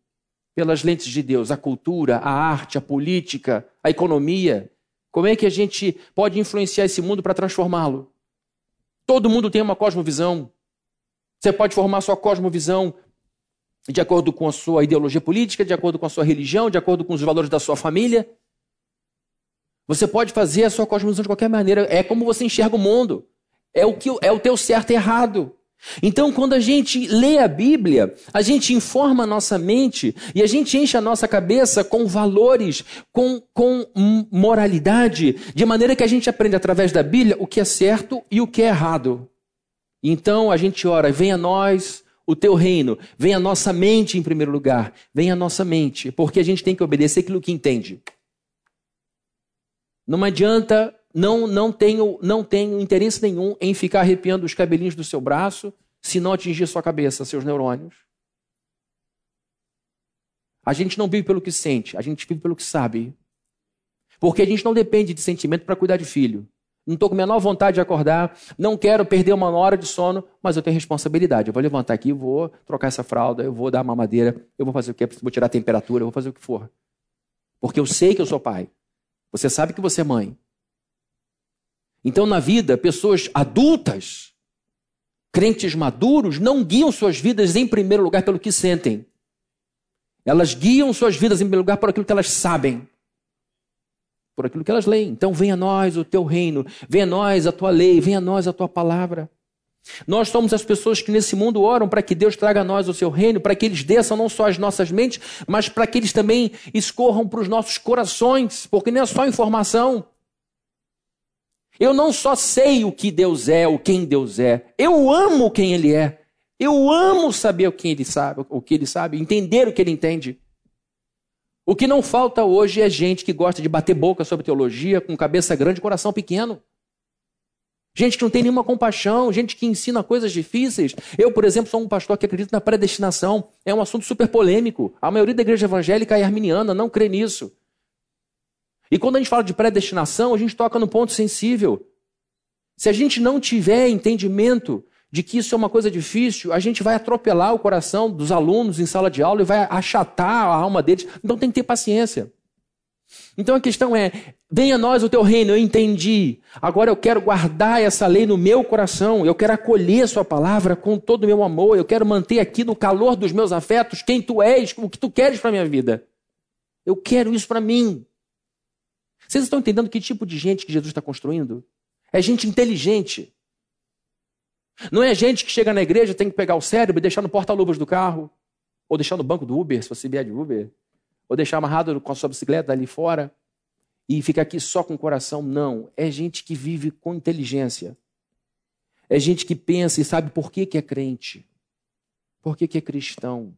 [SPEAKER 2] pelas lentes de Deus? A cultura, a arte, a política, a economia. Como é que a gente pode influenciar esse mundo para transformá-lo? Todo mundo tem uma cosmovisão. Você pode formar sua cosmovisão de acordo com a sua ideologia política, de acordo com a sua religião, de acordo com os valores da sua família. Você pode fazer a sua cosmovisão de qualquer maneira. É como você enxerga o mundo. É o que é o teu certo e errado. Então, quando a gente lê a Bíblia, a gente informa a nossa mente e a gente enche a nossa cabeça com valores, com, com moralidade, de maneira que a gente aprende através da Bíblia o que é certo e o que é errado. Então a gente ora, venha a nós o teu reino, venha a nossa mente em primeiro lugar, venha a nossa mente, porque a gente tem que obedecer aquilo que entende. Não adianta não, não, tenho, não tenho interesse nenhum em ficar arrepiando os cabelinhos do seu braço se não atingir sua cabeça, seus neurônios. A gente não vive pelo que sente, a gente vive pelo que sabe. Porque a gente não depende de sentimento para cuidar de filho. Não estou com a menor vontade de acordar, não quero perder uma hora de sono, mas eu tenho responsabilidade. Eu vou levantar aqui, vou trocar essa fralda, eu vou dar uma madeira, eu vou fazer o quê? Vou tirar a temperatura, eu vou fazer o que for. Porque eu sei que eu sou pai. Você sabe que você é mãe. Então, na vida, pessoas adultas, crentes maduros, não guiam suas vidas em primeiro lugar pelo que sentem. Elas guiam suas vidas em primeiro lugar por aquilo que elas sabem, por aquilo que elas leem. Então, venha a nós o teu reino, venha a nós a tua lei, venha a nós a tua palavra. Nós somos as pessoas que nesse mundo oram para que Deus traga a nós o seu reino, para que eles desçam não só as nossas mentes, mas para que eles também escorram para os nossos corações, porque não é só informação. Eu não só sei o que Deus é, o quem Deus é, eu amo quem Ele é. Eu amo saber o que Ele sabe, o que Ele sabe, entender o que Ele entende. O que não falta hoje é gente que gosta de bater boca sobre teologia, com cabeça grande e coração pequeno. Gente que não tem nenhuma compaixão, gente que ensina coisas difíceis. Eu, por exemplo, sou um pastor que acredita na predestinação. É um assunto super polêmico. A maioria da igreja evangélica é arminiana, não crê nisso. E quando a gente fala de predestinação, a gente toca no ponto sensível. Se a gente não tiver entendimento de que isso é uma coisa difícil, a gente vai atropelar o coração dos alunos em sala de aula e vai achatar a alma deles. Então tem que ter paciência. Então a questão é: venha a nós o teu reino, eu entendi. Agora eu quero guardar essa lei no meu coração, eu quero acolher sua palavra com todo o meu amor, eu quero manter aqui no calor dos meus afetos quem tu és, o que tu queres para a minha vida. Eu quero isso para mim. Vocês estão entendendo que tipo de gente que Jesus está construindo? É gente inteligente. Não é gente que chega na igreja tem que pegar o cérebro e deixar no porta-luvas do carro, ou deixar no banco do Uber, se você vier de Uber, ou deixar amarrado com a sua bicicleta ali fora e fica aqui só com o coração. Não. É gente que vive com inteligência. É gente que pensa e sabe por que, que é crente, por que, que é cristão.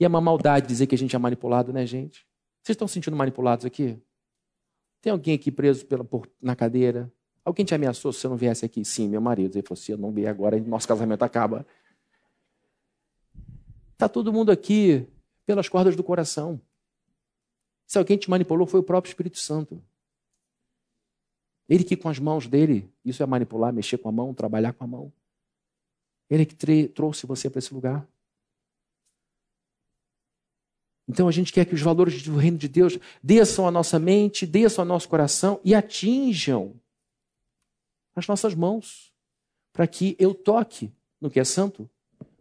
[SPEAKER 2] E é uma maldade dizer que a gente é manipulado, né, gente? Vocês estão se sentindo manipulados aqui? Tem alguém aqui preso pela, por, na cadeira? Alguém te ameaçou se você não viesse aqui? Sim, meu marido. Ele falou: se eu não vier agora, nosso casamento acaba. Está todo mundo aqui pelas cordas do coração. Se alguém te manipulou, foi o próprio Espírito Santo. Ele que com as mãos dele, isso é manipular, mexer com a mão, trabalhar com a mão. Ele que trouxe você para esse lugar. Então a gente quer que os valores do reino de Deus desçam a nossa mente, desçam ao nosso coração e atinjam as nossas mãos, para que eu toque no que é santo,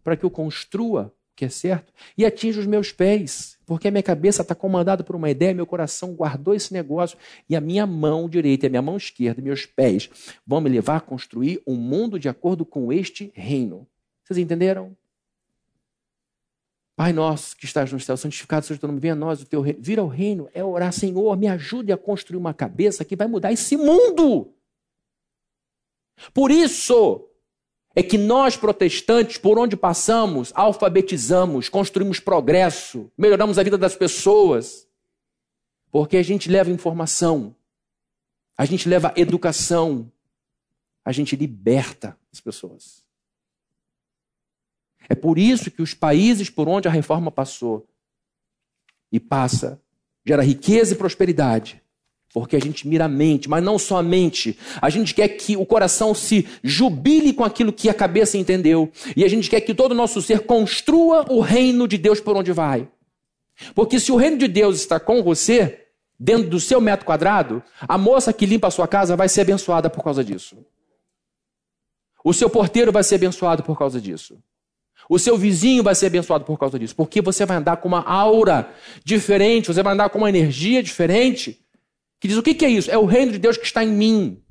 [SPEAKER 2] para que eu construa o que é certo e atinja os meus pés, porque a minha cabeça está comandada por uma ideia, meu coração guardou esse negócio e a minha mão direita, a minha mão esquerda, meus pés vão me levar a construir um mundo de acordo com este reino. Vocês entenderam? Pai nosso que estás no céu, santificado seja o teu nome, venha a nós o teu reino. Vir ao reino é orar, Senhor, me ajude a construir uma cabeça que vai mudar esse mundo. Por isso é que nós, protestantes, por onde passamos, alfabetizamos, construímos progresso, melhoramos a vida das pessoas. Porque a gente leva informação, a gente leva educação, a gente liberta as pessoas. É por isso que os países por onde a reforma passou e passa gera riqueza e prosperidade. Porque a gente mira a mente, mas não só a mente. A gente quer que o coração se jubile com aquilo que a cabeça entendeu. E a gente quer que todo o nosso ser construa o reino de Deus por onde vai. Porque se o reino de Deus está com você, dentro do seu metro quadrado, a moça que limpa a sua casa vai ser abençoada por causa disso. O seu porteiro vai ser abençoado por causa disso. O seu vizinho vai ser abençoado por causa disso. Porque você vai andar com uma aura diferente, você vai andar com uma energia diferente. Que diz: o que é isso? É o reino de Deus que está em mim.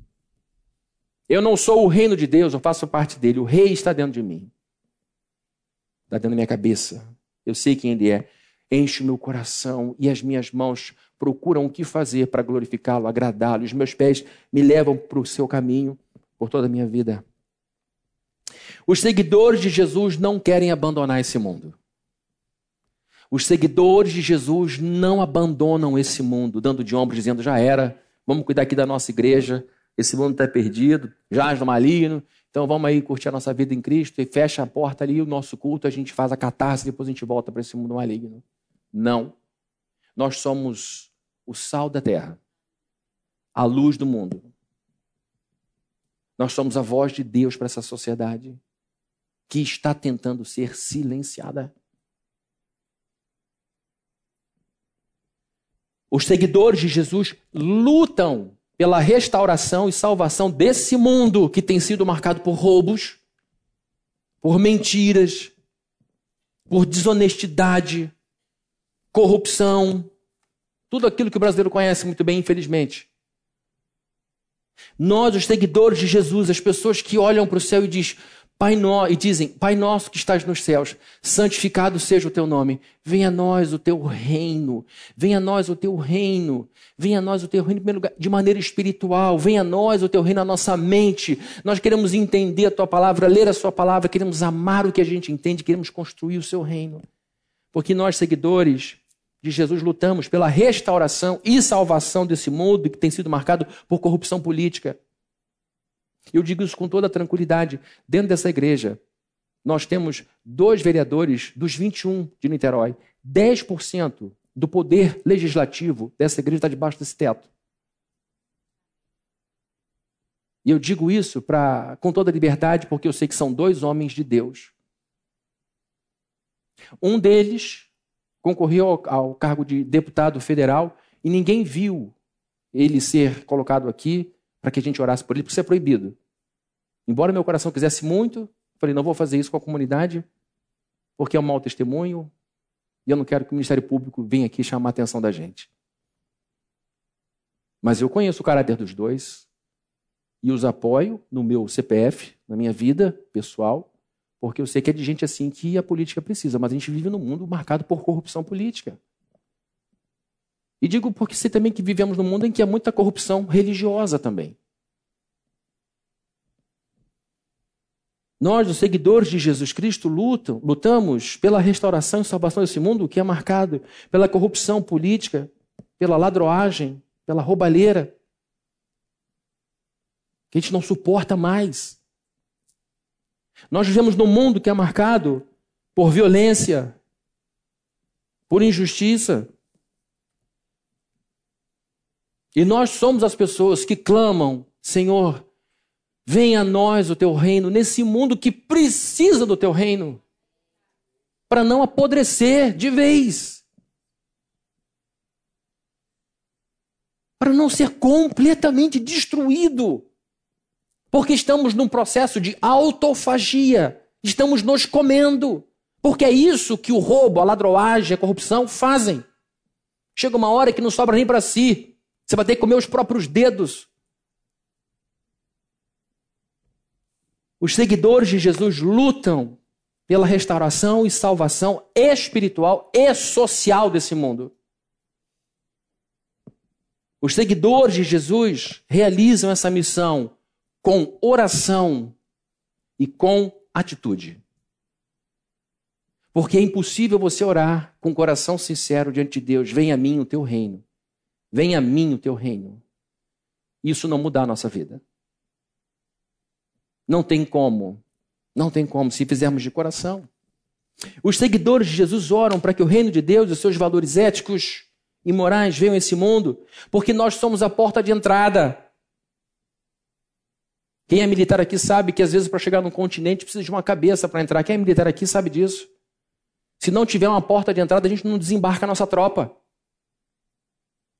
[SPEAKER 2] Eu não sou o reino de Deus, eu faço parte dele. O rei está dentro de mim. Está dentro da minha cabeça. Eu sei quem ele é. Enche o meu coração e as minhas mãos procuram o que fazer para glorificá-lo, agradá-lo. Os meus pés me levam para o seu caminho por toda a minha vida. Os seguidores de Jesus não querem abandonar esse mundo. Os seguidores de Jesus não abandonam esse mundo, dando de ombros, dizendo: já era, vamos cuidar aqui da nossa igreja, esse mundo está perdido, jaz no maligno, então vamos aí curtir a nossa vida em Cristo e fecha a porta ali, o nosso culto, a gente faz a catarse, depois a gente volta para esse mundo maligno. Não. Nós somos o sal da terra, a luz do mundo. Nós somos a voz de Deus para essa sociedade que está tentando ser silenciada. Os seguidores de Jesus lutam pela restauração e salvação desse mundo que tem sido marcado por roubos, por mentiras, por desonestidade, corrupção, tudo aquilo que o brasileiro conhece muito bem, infelizmente. Nós, os seguidores de Jesus, as pessoas que olham para o céu e diz, Pai no... e dizem, Pai nosso que estás nos céus, santificado seja o teu nome. Venha a nós o teu reino. Venha a nós o teu reino. Venha a nós o teu reino, em primeiro lugar, de maneira espiritual. Venha a nós o teu reino na nossa mente. Nós queremos entender a tua palavra, ler a sua palavra, queremos amar o que a gente entende, queremos construir o seu reino. Porque nós, seguidores de Jesus, lutamos pela restauração e salvação desse mundo que tem sido marcado por corrupção política. Eu digo isso com toda tranquilidade. Dentro dessa igreja, nós temos dois vereadores dos 21 de Niterói. 10% do poder legislativo dessa igreja está debaixo desse teto. E eu digo isso pra, com toda liberdade, porque eu sei que são dois homens de Deus. Um deles concorreu ao, ao cargo de deputado federal e ninguém viu ele ser colocado aqui para que a gente orasse por ele, porque isso é proibido. Embora meu coração quisesse muito, falei, não vou fazer isso com a comunidade, porque é um mau testemunho, e eu não quero que o Ministério Público venha aqui chamar a atenção da gente. Mas eu conheço o caráter dos dois e os apoio no meu CPF, na minha vida pessoal, porque eu sei que é de gente assim que a política precisa, mas a gente vive num mundo marcado por corrupção política. E digo porque sei também que vivemos num mundo em que há muita corrupção religiosa também. Nós, os seguidores de Jesus Cristo, lutam, lutamos pela restauração e salvação desse mundo que é marcado pela corrupção política, pela ladroagem, pela roubalheira, que a gente não suporta mais. Nós vivemos num mundo que é marcado por violência, por injustiça, e nós somos as pessoas que clamam: Senhor, venha a nós o teu reino, nesse mundo que precisa do teu reino, para não apodrecer de vez, para não ser completamente destruído, porque estamos num processo de autofagia, estamos nos comendo, porque é isso que o roubo, a ladroagem, a corrupção fazem. Chega uma hora que não sobra nem para si. Você vai ter que comer os próprios dedos. Os seguidores de Jesus lutam pela restauração e salvação espiritual e social desse mundo. Os seguidores de Jesus realizam essa missão com oração e com atitude. Porque é impossível você orar com coração sincero diante de Deus: venha a mim o teu reino. Venha a mim o teu reino. Isso não mudar a nossa vida. Não tem como. Não tem como se fizermos de coração. Os seguidores de Jesus oram para que o reino de Deus e os seus valores éticos e morais venham a esse mundo, porque nós somos a porta de entrada. Quem é militar aqui sabe que às vezes para chegar num continente precisa de uma cabeça para entrar. Quem é militar aqui sabe disso. Se não tiver uma porta de entrada, a gente não desembarca a nossa tropa.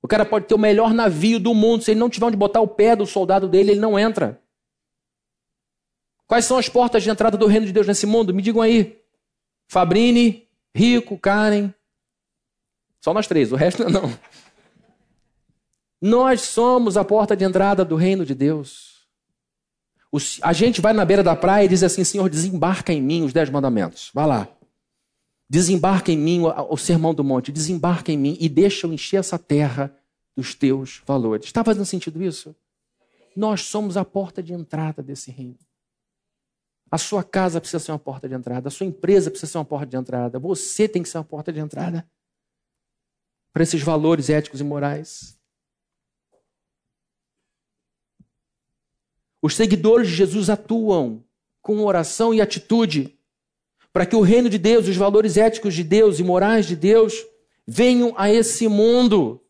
[SPEAKER 2] O cara pode ter o melhor navio do mundo, se ele não tiver onde botar o pé do soldado dele, ele não entra. Quais são as portas de entrada do reino de Deus nesse mundo? Me digam aí. Fabrini, Rico, Karen. Só nós três, o resto não. Nós somos a porta de entrada do reino de Deus. A gente vai na beira da praia e diz assim: Senhor, desembarca em mim os dez mandamentos. Vai lá. Desembarca em mim o sermão do monte. Desembarca em mim e deixa eu encher essa terra dos teus valores. Está fazendo sentido isso? Nós somos a porta de entrada desse reino. A sua casa precisa ser uma porta de entrada. A sua empresa precisa ser uma porta de entrada. Você tem que ser uma porta de entrada para esses valores éticos e morais. Os seguidores de Jesus atuam com oração e atitude para que o reino de Deus, os valores éticos de Deus e morais de Deus venham a esse mundo.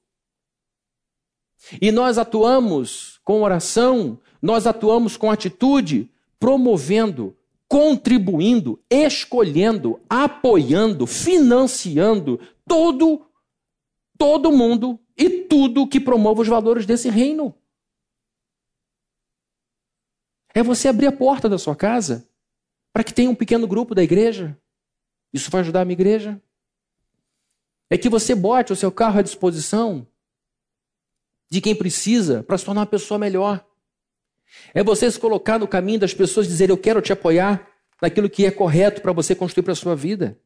[SPEAKER 2] E nós atuamos com oração, nós atuamos com atitude, promovendo, contribuindo, escolhendo, apoiando, financiando todo todo mundo e tudo que promova os valores desse reino. É você abrir a porta da sua casa para que tenha um pequeno grupo da igreja. Isso vai ajudar a minha igreja. É que você bote o seu carro à disposição de quem precisa para se tornar uma pessoa melhor. É você se colocar no caminho das pessoas e dizer: Eu quero te apoiar naquilo que é correto para você construir para a sua vida.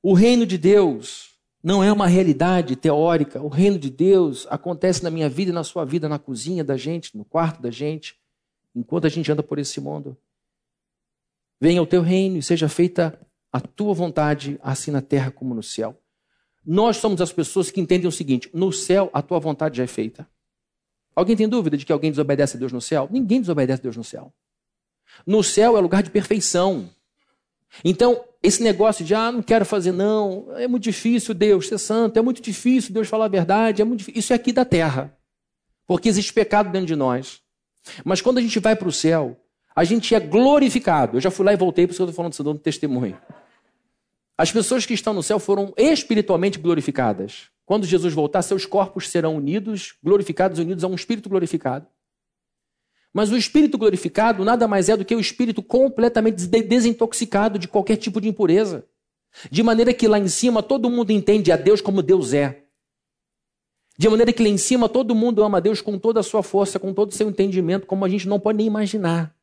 [SPEAKER 2] O reino de Deus não é uma realidade teórica. O reino de Deus acontece na minha vida e na sua vida, na cozinha da gente, no quarto da gente, enquanto a gente anda por esse mundo. Venha o teu reino e seja feita a tua vontade, assim na terra como no céu. Nós somos as pessoas que entendem o seguinte: no céu a tua vontade já é feita. Alguém tem dúvida de que alguém desobedece a Deus no céu? Ninguém desobedece a Deus no céu. No céu é lugar de perfeição. Então, esse negócio de, ah, não quero fazer, não, é muito difícil Deus ser santo, é muito difícil Deus falar a verdade, é muito difícil. Isso é aqui da terra. Porque existe pecado dentro de nós. Mas quando a gente vai para o céu, a gente é glorificado. Eu já fui lá e voltei, por isso que eu estou falando do seu testemunho. As pessoas que estão no céu foram espiritualmente glorificadas. Quando Jesus voltar, seus corpos serão unidos, glorificados, unidos a um espírito glorificado. Mas o espírito glorificado nada mais é do que o espírito completamente desintoxicado de qualquer tipo de impureza. De maneira que lá em cima todo mundo entende a Deus como Deus é. De maneira que lá em cima todo mundo ama Deus com toda a sua força, com todo o seu entendimento, como a gente não pode nem imaginar.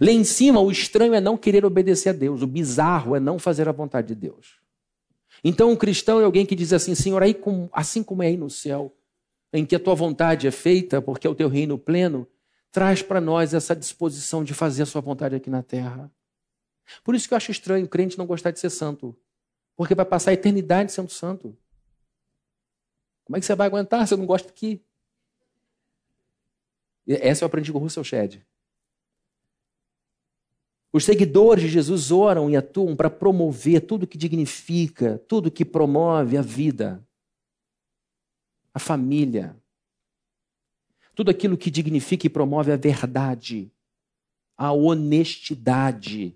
[SPEAKER 2] Lá em cima, o estranho é não querer obedecer a Deus, o bizarro é não fazer a vontade de Deus. Então, um cristão é alguém que diz assim: Senhor, aí assim como é aí no céu, em que a tua vontade é feita, porque é o teu reino pleno, traz para nós essa disposição de fazer a sua vontade aqui na terra. Por isso que eu acho estranho o crente não gostar de ser santo, porque vai passar a eternidade sendo santo. Como é que você vai aguentar se eu não gosto aqui? Essa eu aprendi com o Russell Shedd. Os seguidores de Jesus oram e atuam para promover tudo que dignifica, tudo que promove a vida, a família, tudo aquilo que dignifica e promove a verdade, a honestidade,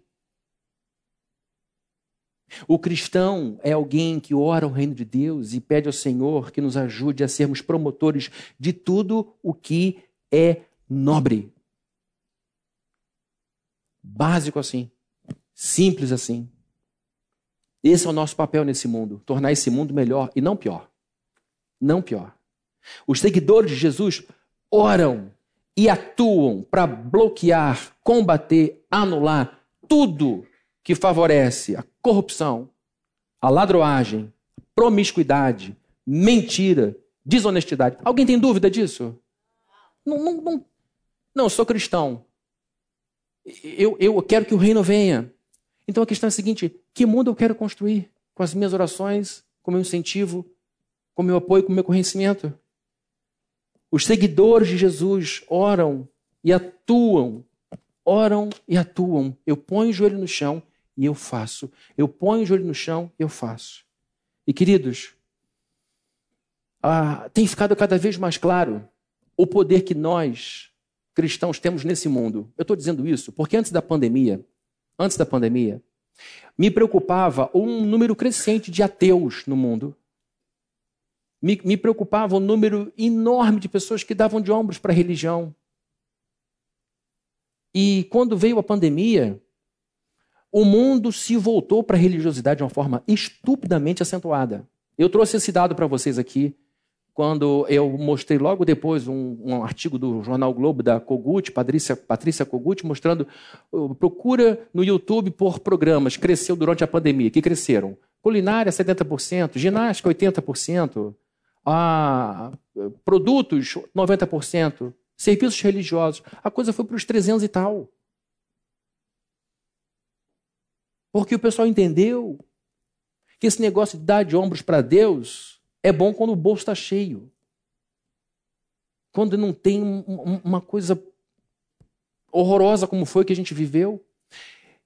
[SPEAKER 2] o cristão é alguém que ora ao reino de Deus e pede ao Senhor que nos ajude a sermos promotores de tudo o que é nobre. Básico assim, simples assim. Esse é o nosso papel nesse mundo, tornar esse mundo melhor e não pior. Não pior. Os seguidores de Jesus oram e atuam para bloquear, combater, anular tudo que favorece a corrupção, a ladroagem, promiscuidade, mentira, desonestidade. Alguém tem dúvida disso? Não, não, não. não eu sou cristão. Eu, eu quero que o reino venha. Então a questão é a seguinte: que mundo eu quero construir? Com as minhas orações, com o meu incentivo, com o meu apoio, com o meu conhecimento? Os seguidores de Jesus oram e atuam, oram e atuam. Eu ponho o joelho no chão e eu faço. Eu ponho o joelho no chão, eu faço. E queridos, ah, tem ficado cada vez mais claro o poder que nós, cristãos, temos nesse mundo. Eu estou dizendo isso porque antes da pandemia, antes da pandemia, me preocupava um número crescente de ateus no mundo. Me, me preocupava um número enorme de pessoas que davam de ombros para a religião. E quando veio a pandemia, o mundo se voltou para a religiosidade de uma forma estupidamente acentuada. Eu trouxe esse dado para vocês aqui quando eu mostrei logo depois um, um, artigo do Jornal Globo da Kogut, Patrícia, Patrícia Kogut, mostrando uh, procura no YouTube por programas, cresceu durante a pandemia, que cresceram. Culinária, 70%, ginástica, 80%, ah, produtos, 90%, serviços religiosos. A coisa foi para os 300 e tal. Porque o pessoal entendeu que esse negócio de dar de ombros para Deus é bom quando o bolso está cheio. Quando não tem uma coisa horrorosa como foi que a gente viveu.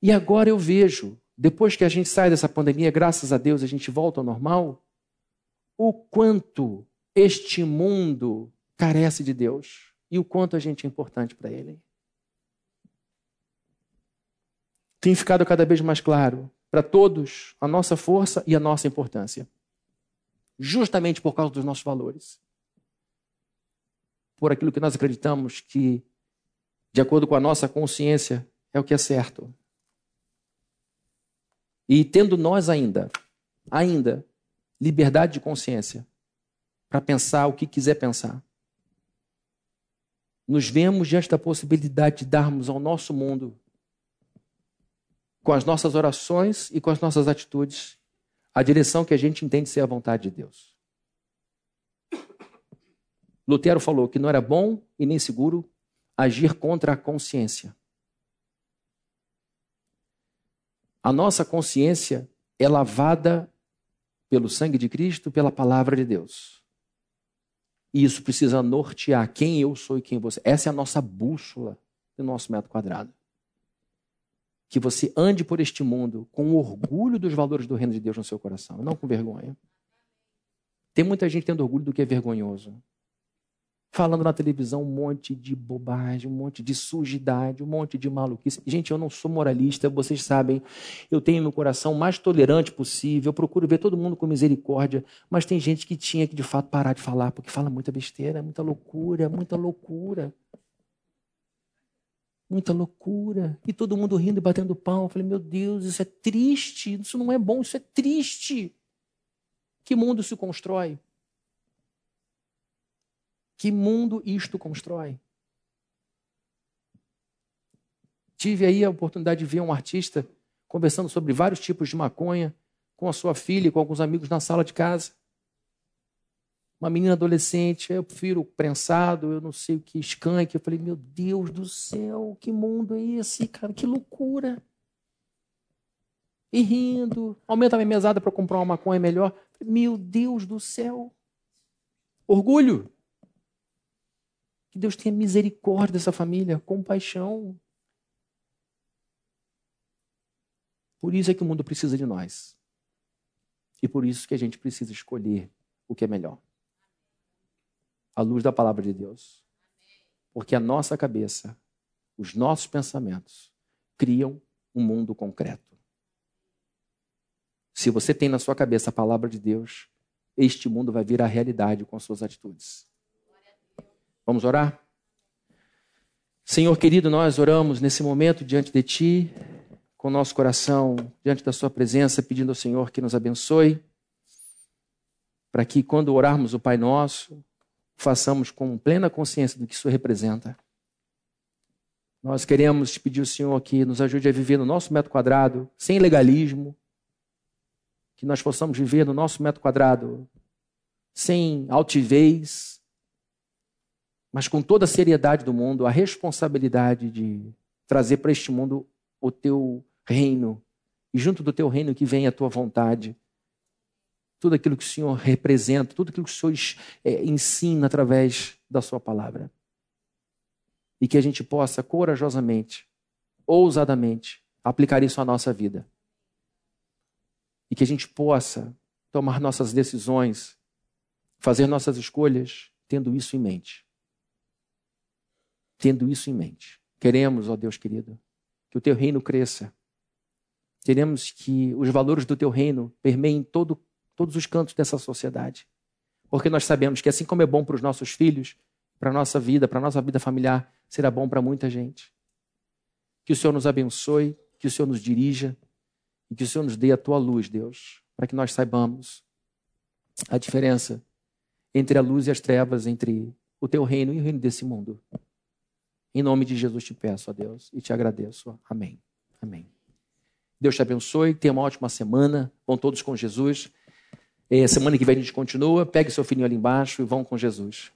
[SPEAKER 2] E agora eu vejo, depois que a gente sai dessa pandemia, graças a Deus a gente volta ao normal, o quanto este mundo carece de Deus e o quanto a gente é importante para Ele. Tem ficado cada vez mais claro para todos a nossa força e a nossa importância justamente por causa dos nossos valores. Por aquilo que nós acreditamos que, de acordo com a nossa consciência, é o que é certo. E tendo nós ainda, ainda, liberdade de consciência para pensar o que quiser pensar, nos vemos diante da possibilidade de darmos ao nosso mundo, com as nossas orações e com as nossas atitudes, a direção que a gente entende ser a vontade de Deus. Lutero falou que não era bom e nem seguro agir contra a consciência. A nossa consciência é lavada pelo sangue de Cristo, pela palavra de Deus. E isso precisa nortear quem eu sou e quem você. Essa é a nossa bússola do nosso metro quadrado que você ande por este mundo com orgulho dos valores do reino de Deus no seu coração, não com vergonha. Tem muita gente tendo orgulho do que é vergonhoso. Falando na televisão um monte de bobagem, um monte de sujidade, um monte de maluquice. Gente, eu não sou moralista, vocês sabem. Eu tenho meu coração mais tolerante possível. Eu procuro ver todo mundo com misericórdia. Mas tem gente que tinha que, de fato, parar de falar, porque fala muita besteira, muita loucura, muita loucura muita loucura. E todo mundo rindo e batendo palma. Eu falei, meu Deus, isso é triste, isso não é bom, isso é triste. Que mundo se constrói? Que mundo isto constrói? Tive aí a oportunidade de ver um artista conversando sobre vários tipos de maconha com a sua filha e com alguns amigos na sala de casa uma menina adolescente, eu prefiro prensado, eu não sei o que, skunk. Eu falei, meu Deus do céu, que mundo é esse, cara? Que loucura. E rindo, aumenta a minha mesada para comprar uma maconha melhor. Meu Deus do céu. Orgulho. Que Deus tenha misericórdia dessa família, compaixão. Por isso é que o mundo precisa de nós. E por isso que a gente precisa escolher o que é melhor à luz da palavra de Deus. Porque a nossa cabeça, os nossos pensamentos, criam um mundo concreto. Se você tem na sua cabeça a palavra de Deus, este mundo vai vir à realidade com as suas atitudes. Vamos orar? Senhor querido, nós oramos nesse momento diante de Ti, com nosso coração diante da Sua presença, pedindo ao Senhor que nos abençoe, para que quando orarmos o Pai Nosso, façamos com plena consciência do que isso representa. Nós queremos te pedir ao Senhor que nos ajude a viver no nosso metro quadrado, sem legalismo, que nós possamos viver no nosso metro quadrado sem altivez, mas com toda a seriedade do mundo, a responsabilidade de trazer para este mundo o teu reino, e junto do teu reino que vem a tua vontade tudo aquilo que o Senhor representa, tudo aquilo que o Senhor é, ensina através da Sua palavra. E que a gente possa corajosamente, ousadamente, aplicar isso à nossa vida. E que a gente possa tomar nossas decisões, fazer nossas escolhas, tendo isso em mente. Tendo isso em mente. Queremos, ó Deus querido, que o teu reino cresça. Queremos que os valores do teu reino permeiem todo todos os cantos dessa sociedade. Porque nós sabemos que assim como é bom para os nossos filhos, para a nossa vida, para a nossa vida familiar, será bom para muita gente. Que o Senhor nos abençoe, que o Senhor nos dirija e que o Senhor nos dê a tua luz, Deus, para que nós saibamos a diferença entre a luz e as trevas, entre o teu reino e o reino desse mundo. Em nome de Jesus te peço, ó Deus, e te agradeço. Amém. Amém. Deus te abençoe, tenha uma ótima semana. Vão todos com Jesus. É, semana que vem a gente continua. Pegue seu filhinho ali embaixo e vão com Jesus.